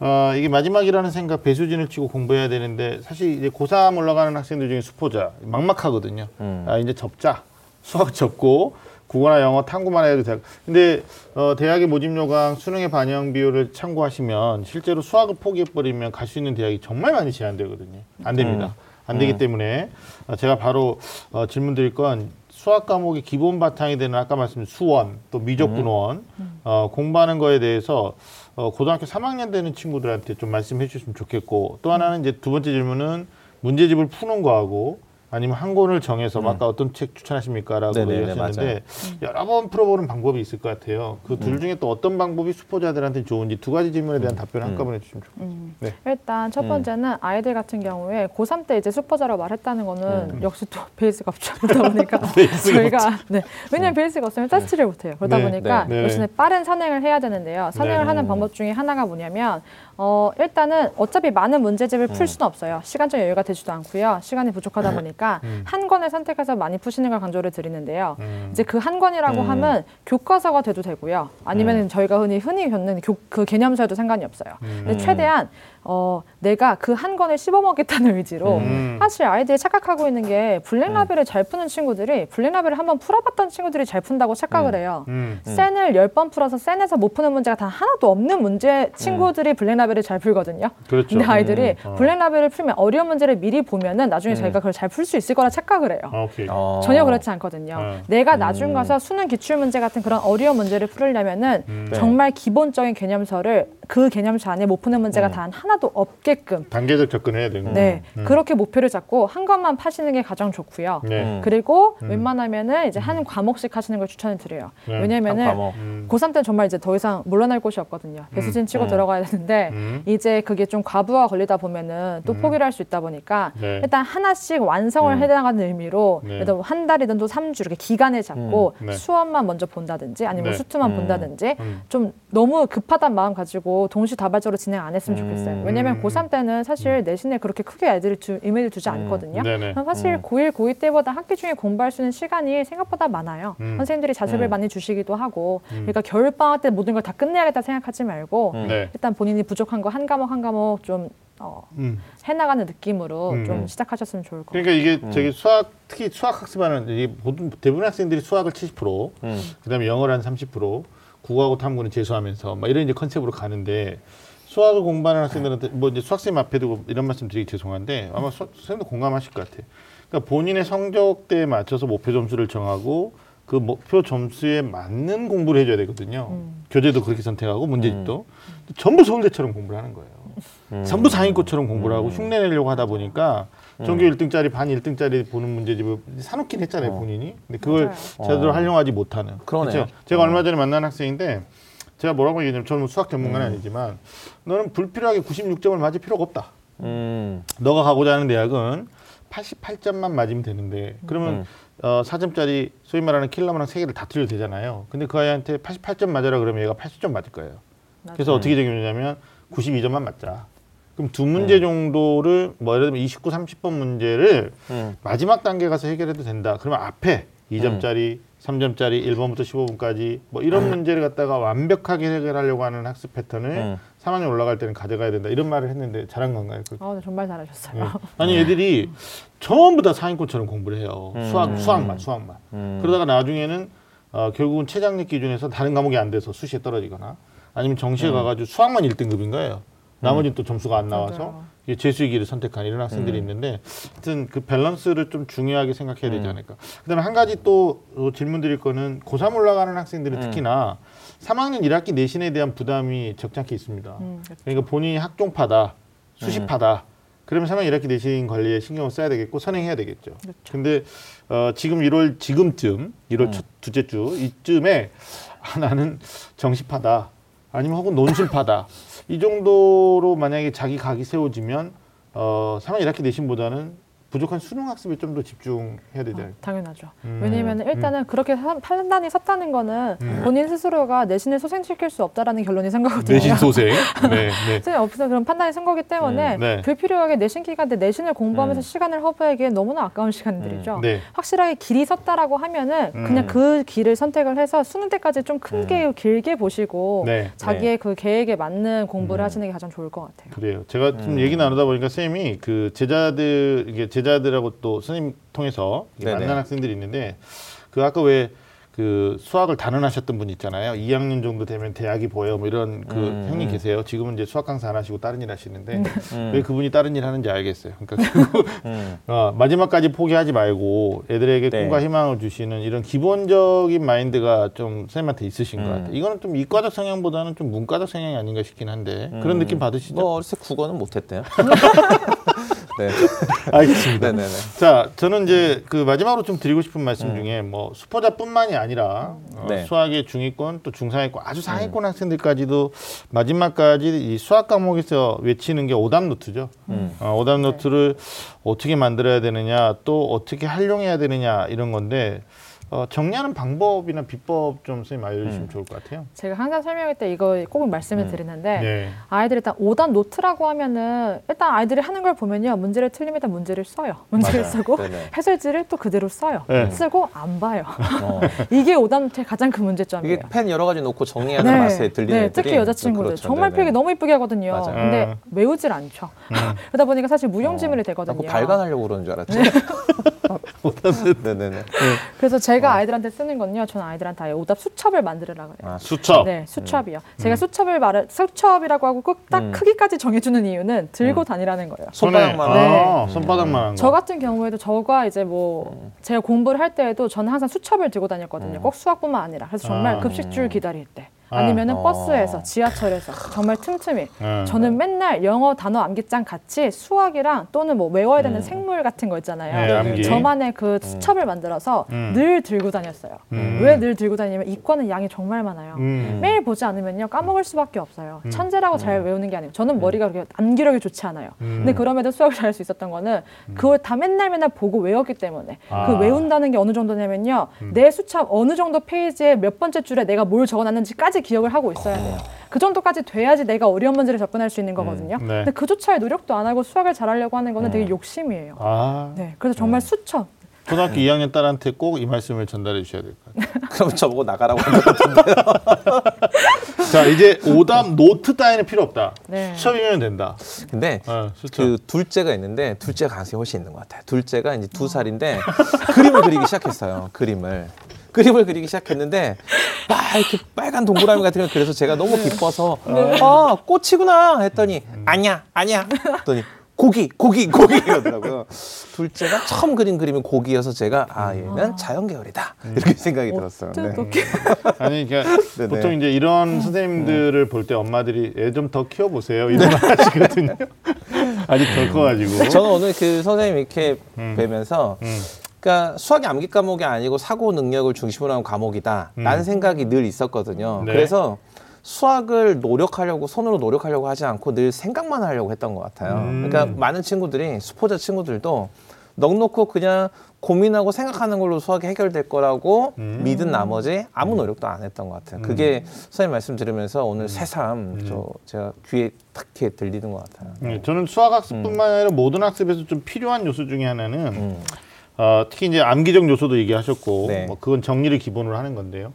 어, 이게 마지막이라는 생각 배수진을 치고 공부해야 되는데 사실 이제 고3 올라가는 학생들 중에 수포자 막막하거든요 음. 아 이제 접자 수학 접고 국어나 영어 탐구만 해도 돼. 근데 어, 대학의 모집 요강 수능의 반영 비율을 참고하시면 실제로 수학을 포기해 버리면 갈 수 있는 대학이 정말 많이 제한되거든요. 안 됩니다. 안 되기 음. 때문에 어, 제가 바로 어, 질문 드릴 건 수학 과목의 기본 바탕이 되는 아까 말씀드린 수원 또 미적분원 어, 공부하는 거에 대해서 어, 고등학교 3학년 되는 친구들한테 좀 말씀해 주시면 좋겠고 또 하나는 이제 두 번째 질문은 문제집을 푸는 거하고 아니면 한 권을 정해서 음. 아까 어떤 책 추천하십니까라고 네네네, 얘기하셨는데 여러 번 풀어보는 방법이 있을 것 같아요. 그 음. 둘 중에 또 어떤 방법이 수포자들한테 좋은지 두 가지 질문에 대한 답변을 한꺼번에 주시면 좋겠습니다. 음. 네. 일단 첫 음. 번째는 아이들 같은 경우에 고3 때 이제 수포자라고 말했다는 거는 음. 역시 또 베이스가 없다 보니까 저희가 네 왜냐면 베이스가 없으면 짜치를 못해요. 그러다 네, 보니까 네, 네. 역시 빠른 선행을 해야 되는데요. 선행을 네. 하는 방법 중에 하나가 뭐냐면 어 일단은 어차피 많은 문제집을 풀 수는 없어요. 시간적 여유가 되지도 않고요. 시간이 부족하다 보니까 음. 한 권을 선택해서 많이 푸시는 걸 강조를 드리는데요. 음. 이제 그 한 권이라고 음. 하면 교과서가 돼도 되고요. 아니면 저희가 흔히 흔히 겪는 교, 그 개념서에도 상관이 없어요. 근데 음. 최대한 어, 내가 그 한 권을 씹어먹겠다는 의지로 음. 사실 아이들이 착각하고 있는 게 블랙라벨을 잘 푸는 친구들이 블랙라벨을 한번 풀어봤던 친구들이 잘 푼다고 착각을 해요. 음. 센을 열 번 풀어서 센에서 못 푸는 문제가 단 하나도 없는 문제 친구들이 블랙라벨을 잘 풀거든요. 그렇죠. 근데 아이들이 음, 어. 블랙라벨을 풀면 어려운 문제를 미리 보면은 나중에 자기가 그걸 잘 풀 수 있을 거라 착각을 해요. 아, 오케이. 어. 전혀 그렇지 않거든요. 어. 내가 나중 음. 가서 수능 기출 문제 같은 그런 어려운 문제를 풀으려면은 음. 네. 정말 기본적인 개념서를 그 개념서 안에 못 푸는 문제가 음. 단 하나 도 없게끔 단계적 접근해야 되는 거. 네 음. 그렇게 목표를 잡고 한 것만 파시는 게 가장 좋고요. 네. 음. 그리고 음. 웬만하면은 이제 한 과목씩 하시는 걸 추천을 드려요. 네. 한 왜냐면은 과목. 음. 고3 때는 정말 이제 더 이상 물러날 곳이 없거든요. 배수진 치고 음. 들어가야 되는데 음. 이제 그게 좀 과부하 걸리다 보면은 또 음. 포기를 할 수 있다 보니까 네. 일단 하나씩 완성을 음. 해나가는 의미로 네. 예를 들어 한 달이든 또 3주 이렇게 기간을 잡고 음. 네. 수업만 먼저 본다든지 아니면 네. 수투만 음. 본다든지 음. 좀 너무 급하단 마음 가지고 동시다발적으로 진행 안 했으면 좋겠어요. 음. 왜냐면 고3 때는 사실 내신에 그렇게 크게 애들이 두, 의미를 두지 음. 않거든요. 네네. 그럼 사실 음. 고1, 고2 때보다 학기 중에 공부할 수 있는 시간이 생각보다 많아요. 음. 선생님들이 자습을 음. 많이 주시기도 하고 음. 그러니까 겨울방학 때 모든 걸 다 끝내야겠다 생각하지 말고 음. 네. 일단 본인이 부족한 거 한 과목 한 과목 좀 어, 음. 해나가는 느낌으로 음. 좀 시작하셨으면 좋을 것 같아요. 그러니까 이게 음. 저기 수학 특히 수학 학습하는 이 모든 대부분 학생들이 수학을 70% 음. 그다음에 영어를 한 30% 국어하고 탐구는 재수하면서 막 이런 이제 컨셉으로 가는데 수학을 공부하는 학생들한테 뭐 이제 수학생님 앞에 두고 이런 말씀 드리기 죄송한데 아마 수, 선생님도 공감하실 것 같아요. 그러니까 본인의 성적대에 맞춰서 목표 점수를 정하고 그 목표 점수에 맞는 공부를 해줘야 되거든요. 음. 교재도 그렇게 선택하고 문제집도 전부 서울대처럼 공부를 하는 거예요. 음. 전부 상위권처럼 공부를 하고 흉내 내려고 하다 보니까 전교 음. 1등짜리 반 1등짜리 보는 문제집을 사놓긴 했잖아요 어. 본인이. 근데 그걸 맞아요. 제대로 어. 활용하지 못하는. 그러네요. 제가, 제가 어. 얼마 전에 만난 학생인데 제가 뭐라고 얘기했냐면 저는 수학 전문가는 음. 아니지만 너는 불필요하게 96점을 맞을 필요가 없다. 음. 너가 가고자 하는 대학은 88점만 맞으면 되는데 그러면 음. 어, 4점짜리 소위 말하는 킬러문항 세 개를 다 틀려도 되잖아요. 근데 그 아이한테 88점 맞아라 그러면 얘가 80점 맞을 거예요. 그래서 어떻게 적용되냐면 92점만 맞자. 그럼 두 문제 정도를 뭐 예를 들면 29, 30번 문제를 음. 마지막 단계 가서 해결해도 된다. 그러면 앞에 2점짜리, 3점짜리 1번부터 15번까지 뭐 이런 문제를 갖다가 완벽하게 해결하려고 하는 학습 패턴을 음. 3학년 올라갈 때는 가져가야 된다. 이런 말을 했는데 잘한 건가요? 그- 아, 네, 정말 잘하셨어요. 예. 아니 애들이 전부 다 상위권처럼 공부를 해요. 수학 수학만 수학만. 음. 그러다가 나중에는 어, 결국은 최장력 기준에서 다른 과목이 안 돼서 수시에 떨어지거나 아니면 정시에 가가지고 수학만 1등급인 거예요. 나머지는 또 점수가 안 나와서 재수기를 선택한 이런 학생들이 있는데 하여튼 그 밸런스를 좀 중요하게 생각해야 되지 않을까. 그다음에 한 가지 또 어, 질문 드릴 거는 고3 올라가는 학생들은 특히나 3학년 1학기 내신에 대한 부담이 적지 않게 있습니다. 음, 그렇죠. 그러니까 본인이 학종파다, 수시파다. 그러면 3학 1학기 내신 관리에 신경을 써야 되겠고 선행해야 되겠죠. 그렇죠. 근데 어, 지금 1월 지금쯤 1월 첫 두째 주 이쯤에 아, 나는 정시파다 아니면 혹은 논술파다 이 정도로 만약에 자기 각이 세워지면 어, 3학 1학기 내신보다는 부족한 수능 학습에 좀 더 집중해야 되지 어, 않을까. 당연하죠. 음. 왜냐하면 일단은 그렇게 사- 판단이 섰다는 거는 음. 본인 스스로가 내신을 소생시킬 수 없다라는 결론이 선 거거든요. 내신 소생. 네, 네. 선생님 없어서 그런 판단이 선 거기 때문에 음, 네. 불필요하게 내신 기간 때 내신을 공부하면서 음. 시간을 허브하기엔 너무나 아까운 시간들이죠. 네. 확실하게 길이 섰다라고 하면은 음. 그냥 그 길을 선택을 해서 수능 때까지 좀 크게 길게 보시고 네. 자기의 그 계획에 맞는 공부를 음. 하시는 게 가장 좋을 것 같아요. 그래요. 제가 좀 음. 얘기 나누다 보니까 쌤이 그 제자들 이게 제자 들하고 또 선생님 통해서 네네. 만난 학생들이 있는데 그 아까 왜 그 수학을 단언하셨던 분 있잖아요. 2학년 정도 되면 대학이 보여 뭐 이런 그 음, 형님 음. 계세요. 지금은 이제 수학 강사 안 하시고 다른 일 하시는데 음. 왜 그분이 다른 일 하는지 알겠어요. 그러니까 결국 음. 어, 마지막까지 포기하지 말고 애들에게 네. 꿈과 희망을 주시는 이런 기본적인 마인드가 좀 선생님한테 있으신 것 음. 같아요. 이거는 좀 이과적 성향보다는 좀 문과적 성향이 아닌가 싶긴 한데 그런 느낌 받으시죠? 뭐 어렸을 때 국어는 못했대요. 네. 알겠습니다. 네네네. 자, 저는 이제 그 마지막으로 좀 드리고 싶은 말씀 중에 뭐 수포자뿐만이 아니라 어, 네. 수학의 중위권 또 중상위권 아주 상위권 학생들까지도 마지막까지 이 수학 과목에서 외치는 게 오답 노트죠. 음. 어, 오답 노트를 어떻게 만들어야 되느냐 또 어떻게 활용해야 되느냐 이런 건데 어, 정리하는 방법이나 비법 좀 선생님 알려주시면 음. 좋을 것 같아요. 제가 항상 설명할 때 이거 꼭 말씀을 음. 드리는데 네. 아이들이 일단 오답 노트라고 하면은 일단 아이들이 하는 걸 보면요 문제를 틀리면 일단 문제를 써요 문제를 맞아요. 쓰고 네네. 해설지를 또 그대로 써요 네. 쓰고 안 봐요 어. 이게 오답 노트의 가장 큰 문제점이에요. 이게 펜 여러 가지 놓고 정리하는 맛에 들리는 네, 특히 여자친구들 그렇죠. 정말. 필기 너무 이쁘게 하거든요. 맞아요. 근데 음. 외우질 않죠. 그러다 보니까 사실 무용지물이 되거든요. 자꾸 발간하려고 그러는 줄 알았지. 네 네네. 그래서 어. 제가 아이들한테 쓰는 건요. 저는 아이들한테 아예 오답 수첩을 만들으라 그래요. 아, 수첩. 네, 수첩이요. 제가 수첩을 말을 수첩이라고 하고 꼭딱 음. 크기까지 정해주는 이유는 들고 다니라는 거예요. 손바닥만 손에, 네. 아, 손바닥만 한 거. 저 같은 경우에도 저가 이제 뭐 음. 제가 공부를 할 때에도 저는 항상 수첩을 들고 다녔거든요. 꼭 수학뿐만 아니라. 그래서 정말 아. 급식줄 기다릴 때 아. 아니면은 어. 버스에서 지하철에서 정말 틈틈이 음. 저는 맨날 영어 단어 암기장 같이 수학이랑 또는 뭐 외워야 되는 음. 생물 같은 거 있잖아요. 네, 암기. 저만의 그 수첩을 만들어서 음. 늘 들고 다녔어요. 음. 왜 늘 들고 다니냐면 이과는 양이 정말 많아요. 음. 매일 보지 않으면요 까먹을 수밖에 없어요. 음. 천재라고 잘 외우는 게 아니에요. 저는 머리가 그렇게 암기력이 좋지 않아요. 음. 근데 그럼에도 수학을 잘할 수 있었던 거는 그걸 다 맨날 맨날 보고 외웠기 때문에 아. 그 외운다는 게 어느 정도냐면요 내 수첩 어느 정도 페이지에 몇 번째 줄에 내가 뭘 적어놨는지까지 기억을 하고 있어야 돼요. 그 정도까지 돼야지 내가 어려운 문제를 접근할 수 있는 거거든요. 네. 근데 그조차의 노력도 안 하고 수학을 잘하려고 하는 거는 되게 욕심이에요. 아, 네, 그래서 정말 수첩. 초등학교 2학년 딸한테 꼭 이 말씀을 전달해 주셔야 될 것 같아요. 그럼 저보고 나가라고 한것 같은데요. 자, 이제 오답 노트 따위는 필요 없다. 네. 수첩이면 된다. 근데 어, 수첩. 그 둘째가 있는데 둘째가 가능성이 훨씬 있는 것 같아요. 둘째가 이제 두 살인데 그림을 그리기 시작했어요. 그림을. 그림을 그리기 시작했는데 막 이렇게 빨간 동그라미 같은 거 그래서 제가 너무 기뻐서 아 꽃이구나 했더니 아니야 아니야 했더니 고기 고기 고기 이러더라고요. 둘째가 처음 그린 그림이 고기여서 제가 아 얘는 자연 계열이다 이렇게 생각이 들었어요. 네. 아니, 그러니까 네네. 보통 이제 이런 선생님들을 볼 때 엄마들이 애 좀 더 키워보세요. 이런 말 하시거든요. 아직 덜 커가지고. 저는 오늘 그 선생님 이렇게 음. 뵈면서 음. 그러니까 수학이 암기 과목이 아니고 사고 능력을 중심으로 한 과목이다라는 생각이 늘 있었거든요. 네. 그래서 수학을 노력하려고 손으로 노력하려고 하지 않고 늘 생각만 하려고 했던 것 같아요. 음. 그러니까 많은 친구들이 수포자 친구들도 넉놓고 그냥 고민하고 생각하는 걸로 수학이 해결될 거라고 음. 믿은 나머지 아무 노력도 안 했던 것 같아요. 그게 선생님 말씀 들으면서 오늘 새삼 저 제가 귀에 탁게 들리는 것 같아요. 네, 저는 수학 학습뿐만 아니라 모든 학습에서 좀 필요한 요소 중에 하나는 음. 어, 특히 이제 암기적 요소도 얘기하셨고 네. 뭐 그건 정리를 기본으로 하는 건데요.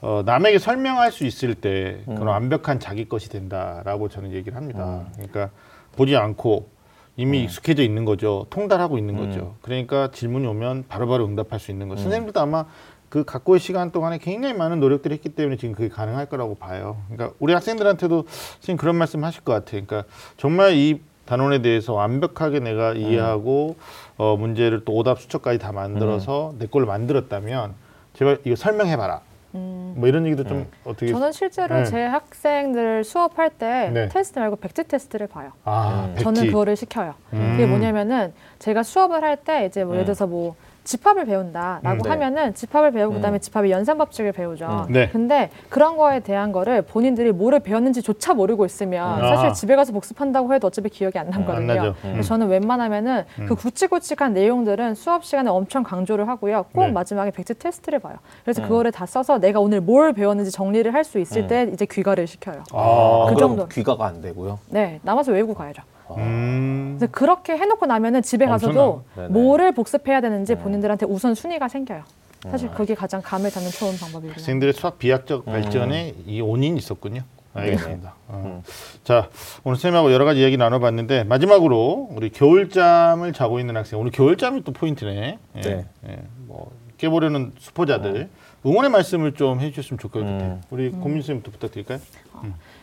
어, 남에게 설명할 수 있을 때 그건 완벽한 자기 것이 된다라고 저는 얘기를 합니다. 그러니까 보지 않고 이미 익숙해져 있는 거죠. 통달하고 있는 거죠. 그러니까 질문이 오면 바로바로 응답할 수 있는 거. 선생님들도 아마 그 갖고의 시간 동안에 굉장히 많은 노력들을 했기 때문에 지금 그게 가능할 거라고 봐요. 그러니까 우리 학생들한테도 선생님 그런 말씀 하실 것 같아요. 그러니까 정말 이 단원에 대해서 완벽하게 내가 이해하고 어, 문제를 또 오답 수첩까지 다 만들어서 내 걸로 만들었다면 제발 이거 설명해봐라. 뭐 이런 얘기도 좀 어떻게 저는 실제로 네. 제 학생들 수업할 때 네. 테스트 말고 백지 테스트를 봐요. 아 백지. 저는 그거를 시켜요. 음. 그게 뭐냐면은 제가 수업을 할 때 이제 뭐 음. 예를 들어서 뭐 집합을 배운다라고 음, 네. 하면은 집합을 배우고 음. 그다음에 집합의 연산 법칙을 배우죠. 음. 네. 근데 그런 거에 대한 거를 본인들이 뭐를 배웠는지조차 모르고 있으면 음. 사실 아. 집에 가서 복습한다고 해도 어차피 기억이 안안 남거든요. 나죠. 그래서 저는 웬만하면은 그 굵직굵직한 내용들은 수업 시간에 엄청 강조를 하고요. 꼭 네. 마지막에 백지 테스트를 봐요. 그래서 그거를 다 써서 내가 오늘 뭘 배웠는지 정리를 할 수 있을 음. 때 이제 귀가를 시켜요. 아, 그 정도. 귀가가 안 되고요. 네, 남아서 외우고 가야죠. 음. 그래서 그렇게 해놓고 나면은 집에 가서도. 뭐를 복습해야 되는지 본인들한테 우선 순위가 생겨요. 사실 음. 그게 가장 감을 잡는 좋은 방법이고요. 학생들의 수학 비약적 음. 발전에 이 원인이 있었군요. 알겠습니다. 어. 음. 자, 오늘 선생님하고 여러 가지 이야기 나눠봤는데 마지막으로 우리 겨울잠을 자고 있는 학생 오늘 겨울잠이 또 포인트네. 예, 네. 예, 뭐 깨보려는 수포자들 응원의 말씀을 좀 해주셨으면 좋겠는데 음. 우리 고민 선생님부터 부탁드릴까요?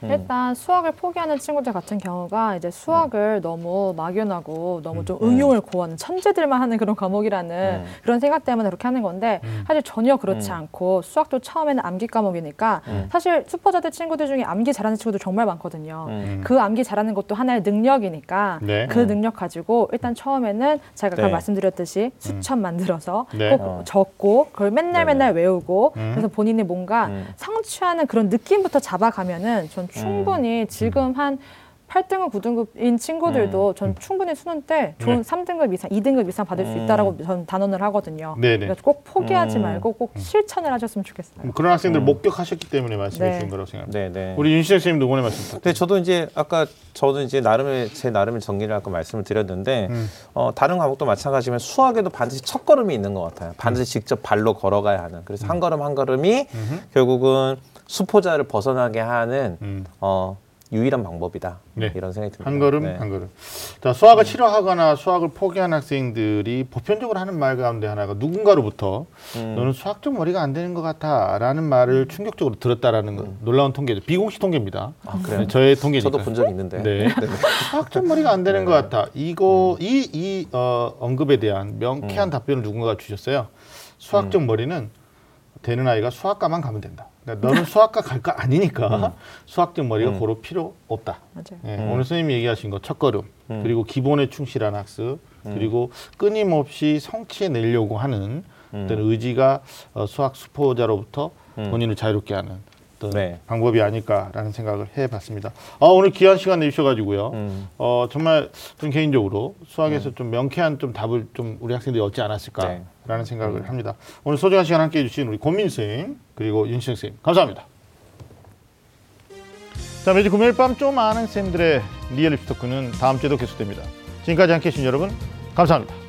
일단 수학을 포기하는 친구들 같은 경우가 이제 수학을 너무 막연하고 너무 좀 음. 응용을 고하는 천재들만 하는 그런 과목이라는 음. 그런 생각 때문에 그렇게 하는 건데 사실 전혀 그렇지 음. 않고 수학도 처음에는 암기 과목이니까 음. 사실 수포자들 친구들 중에 암기 잘하는 친구들 정말 많거든요. 음. 그 암기 잘하는 것도 하나의 능력이니까 네. 그 능력 가지고 일단 처음에는 제가 아까 네. 말씀드렸듯이 수첩 만들어서 네. 꼭 어. 적고 그걸 맨날 네네. 맨날 외우고 음. 그래서 본인이 뭔가 음. 성취하는 그런 느낌부터 잡아가면은 전 충분히 지금 한 8등급, 9등급인 친구들도 전 충분히 수능 때 좋은 네. 3등급 이상, 2등급 이상 받을 수 음. 있다라고 전 단언을 하거든요. 네네. 그러니까 꼭 포기하지 음. 말고 꼭 실천을 하셨으면 좋겠어요. 뭐 그런 학생들 음. 목격하셨기 때문에 말씀해 네. 주신 거라고 생각합니다. 네, 네. 우리 윤시영 선생님도 응원의 말씀 부탁드립니다. 근데 저도 이제 아까 저도 이제 나름의 제 나름의 정리를 아까 말씀을 드렸는데 음. 어, 다른 과목도 마찬가지지만 수학에도 반드시 첫 걸음이 있는 것 같아요. 반드시 직접 발로 걸어가야 하는. 그래서 한 걸음 한 걸음이 음흠. 결국은 수포자를 벗어나게 하는 음. 어, 유일한 방법이다. 네. 이런 생각이 듭니다. 한 걸음 네. 한 걸음. 자 수학을 싫어하거나 수학을 포기한 학생들이 보편적으로 하는 말 가운데 하나가 누군가로부터 음. 너는 수학 적 머리가 안 되는 것 같아라는 말을 충격적으로 들었다라는 거 놀라운 통계죠. 비공식 통계입니다. 아, 그래요? 저의 통계니까. 저도 본 적 있는데. 네. 수학 적 머리가 안 되는 네. 것 같아. 이거 이이 어, 언급에 대한 명쾌한 음. 답변을 누군가가 주셨어요. 수학적 머리는 되는 아이가 수학과만 가면 된다. 그러니까 너는 수학과 갈 거 아니니까 수학적 머리가 음. 고로 필요 없다. 맞아요. 예, 음. 오늘 선생님이 얘기하신 거 첫걸음 음. 그리고 기본에 충실한 학습 그리고 끊임없이 성취해 내려고 하는 음. 어떤 의지가 어, 수학 수포자로부터 음. 본인을 자유롭게 하는 어떤 네. 방법이 아닐까라는 생각을 해봤습니다. 아, 오늘 귀한 시간 내주셔가지고요. 음. 어, 정말 좀 개인적으로 수학에서 좀 명쾌한 좀 답을 좀 우리 학생들이 얻지 않았을까 라는 네. 생각을 합니다. 오늘 소중한 시간 함께 해 주신 우리 고민 선생님 그리고 윤시영 선생님 감사합니다. 자 매주 금요일 밤 좀 아는 쌤들의 리얼 입시 토크는 다음 주에도 계속됩니다. 지금까지 함께 해 주신 여러분 감사합니다.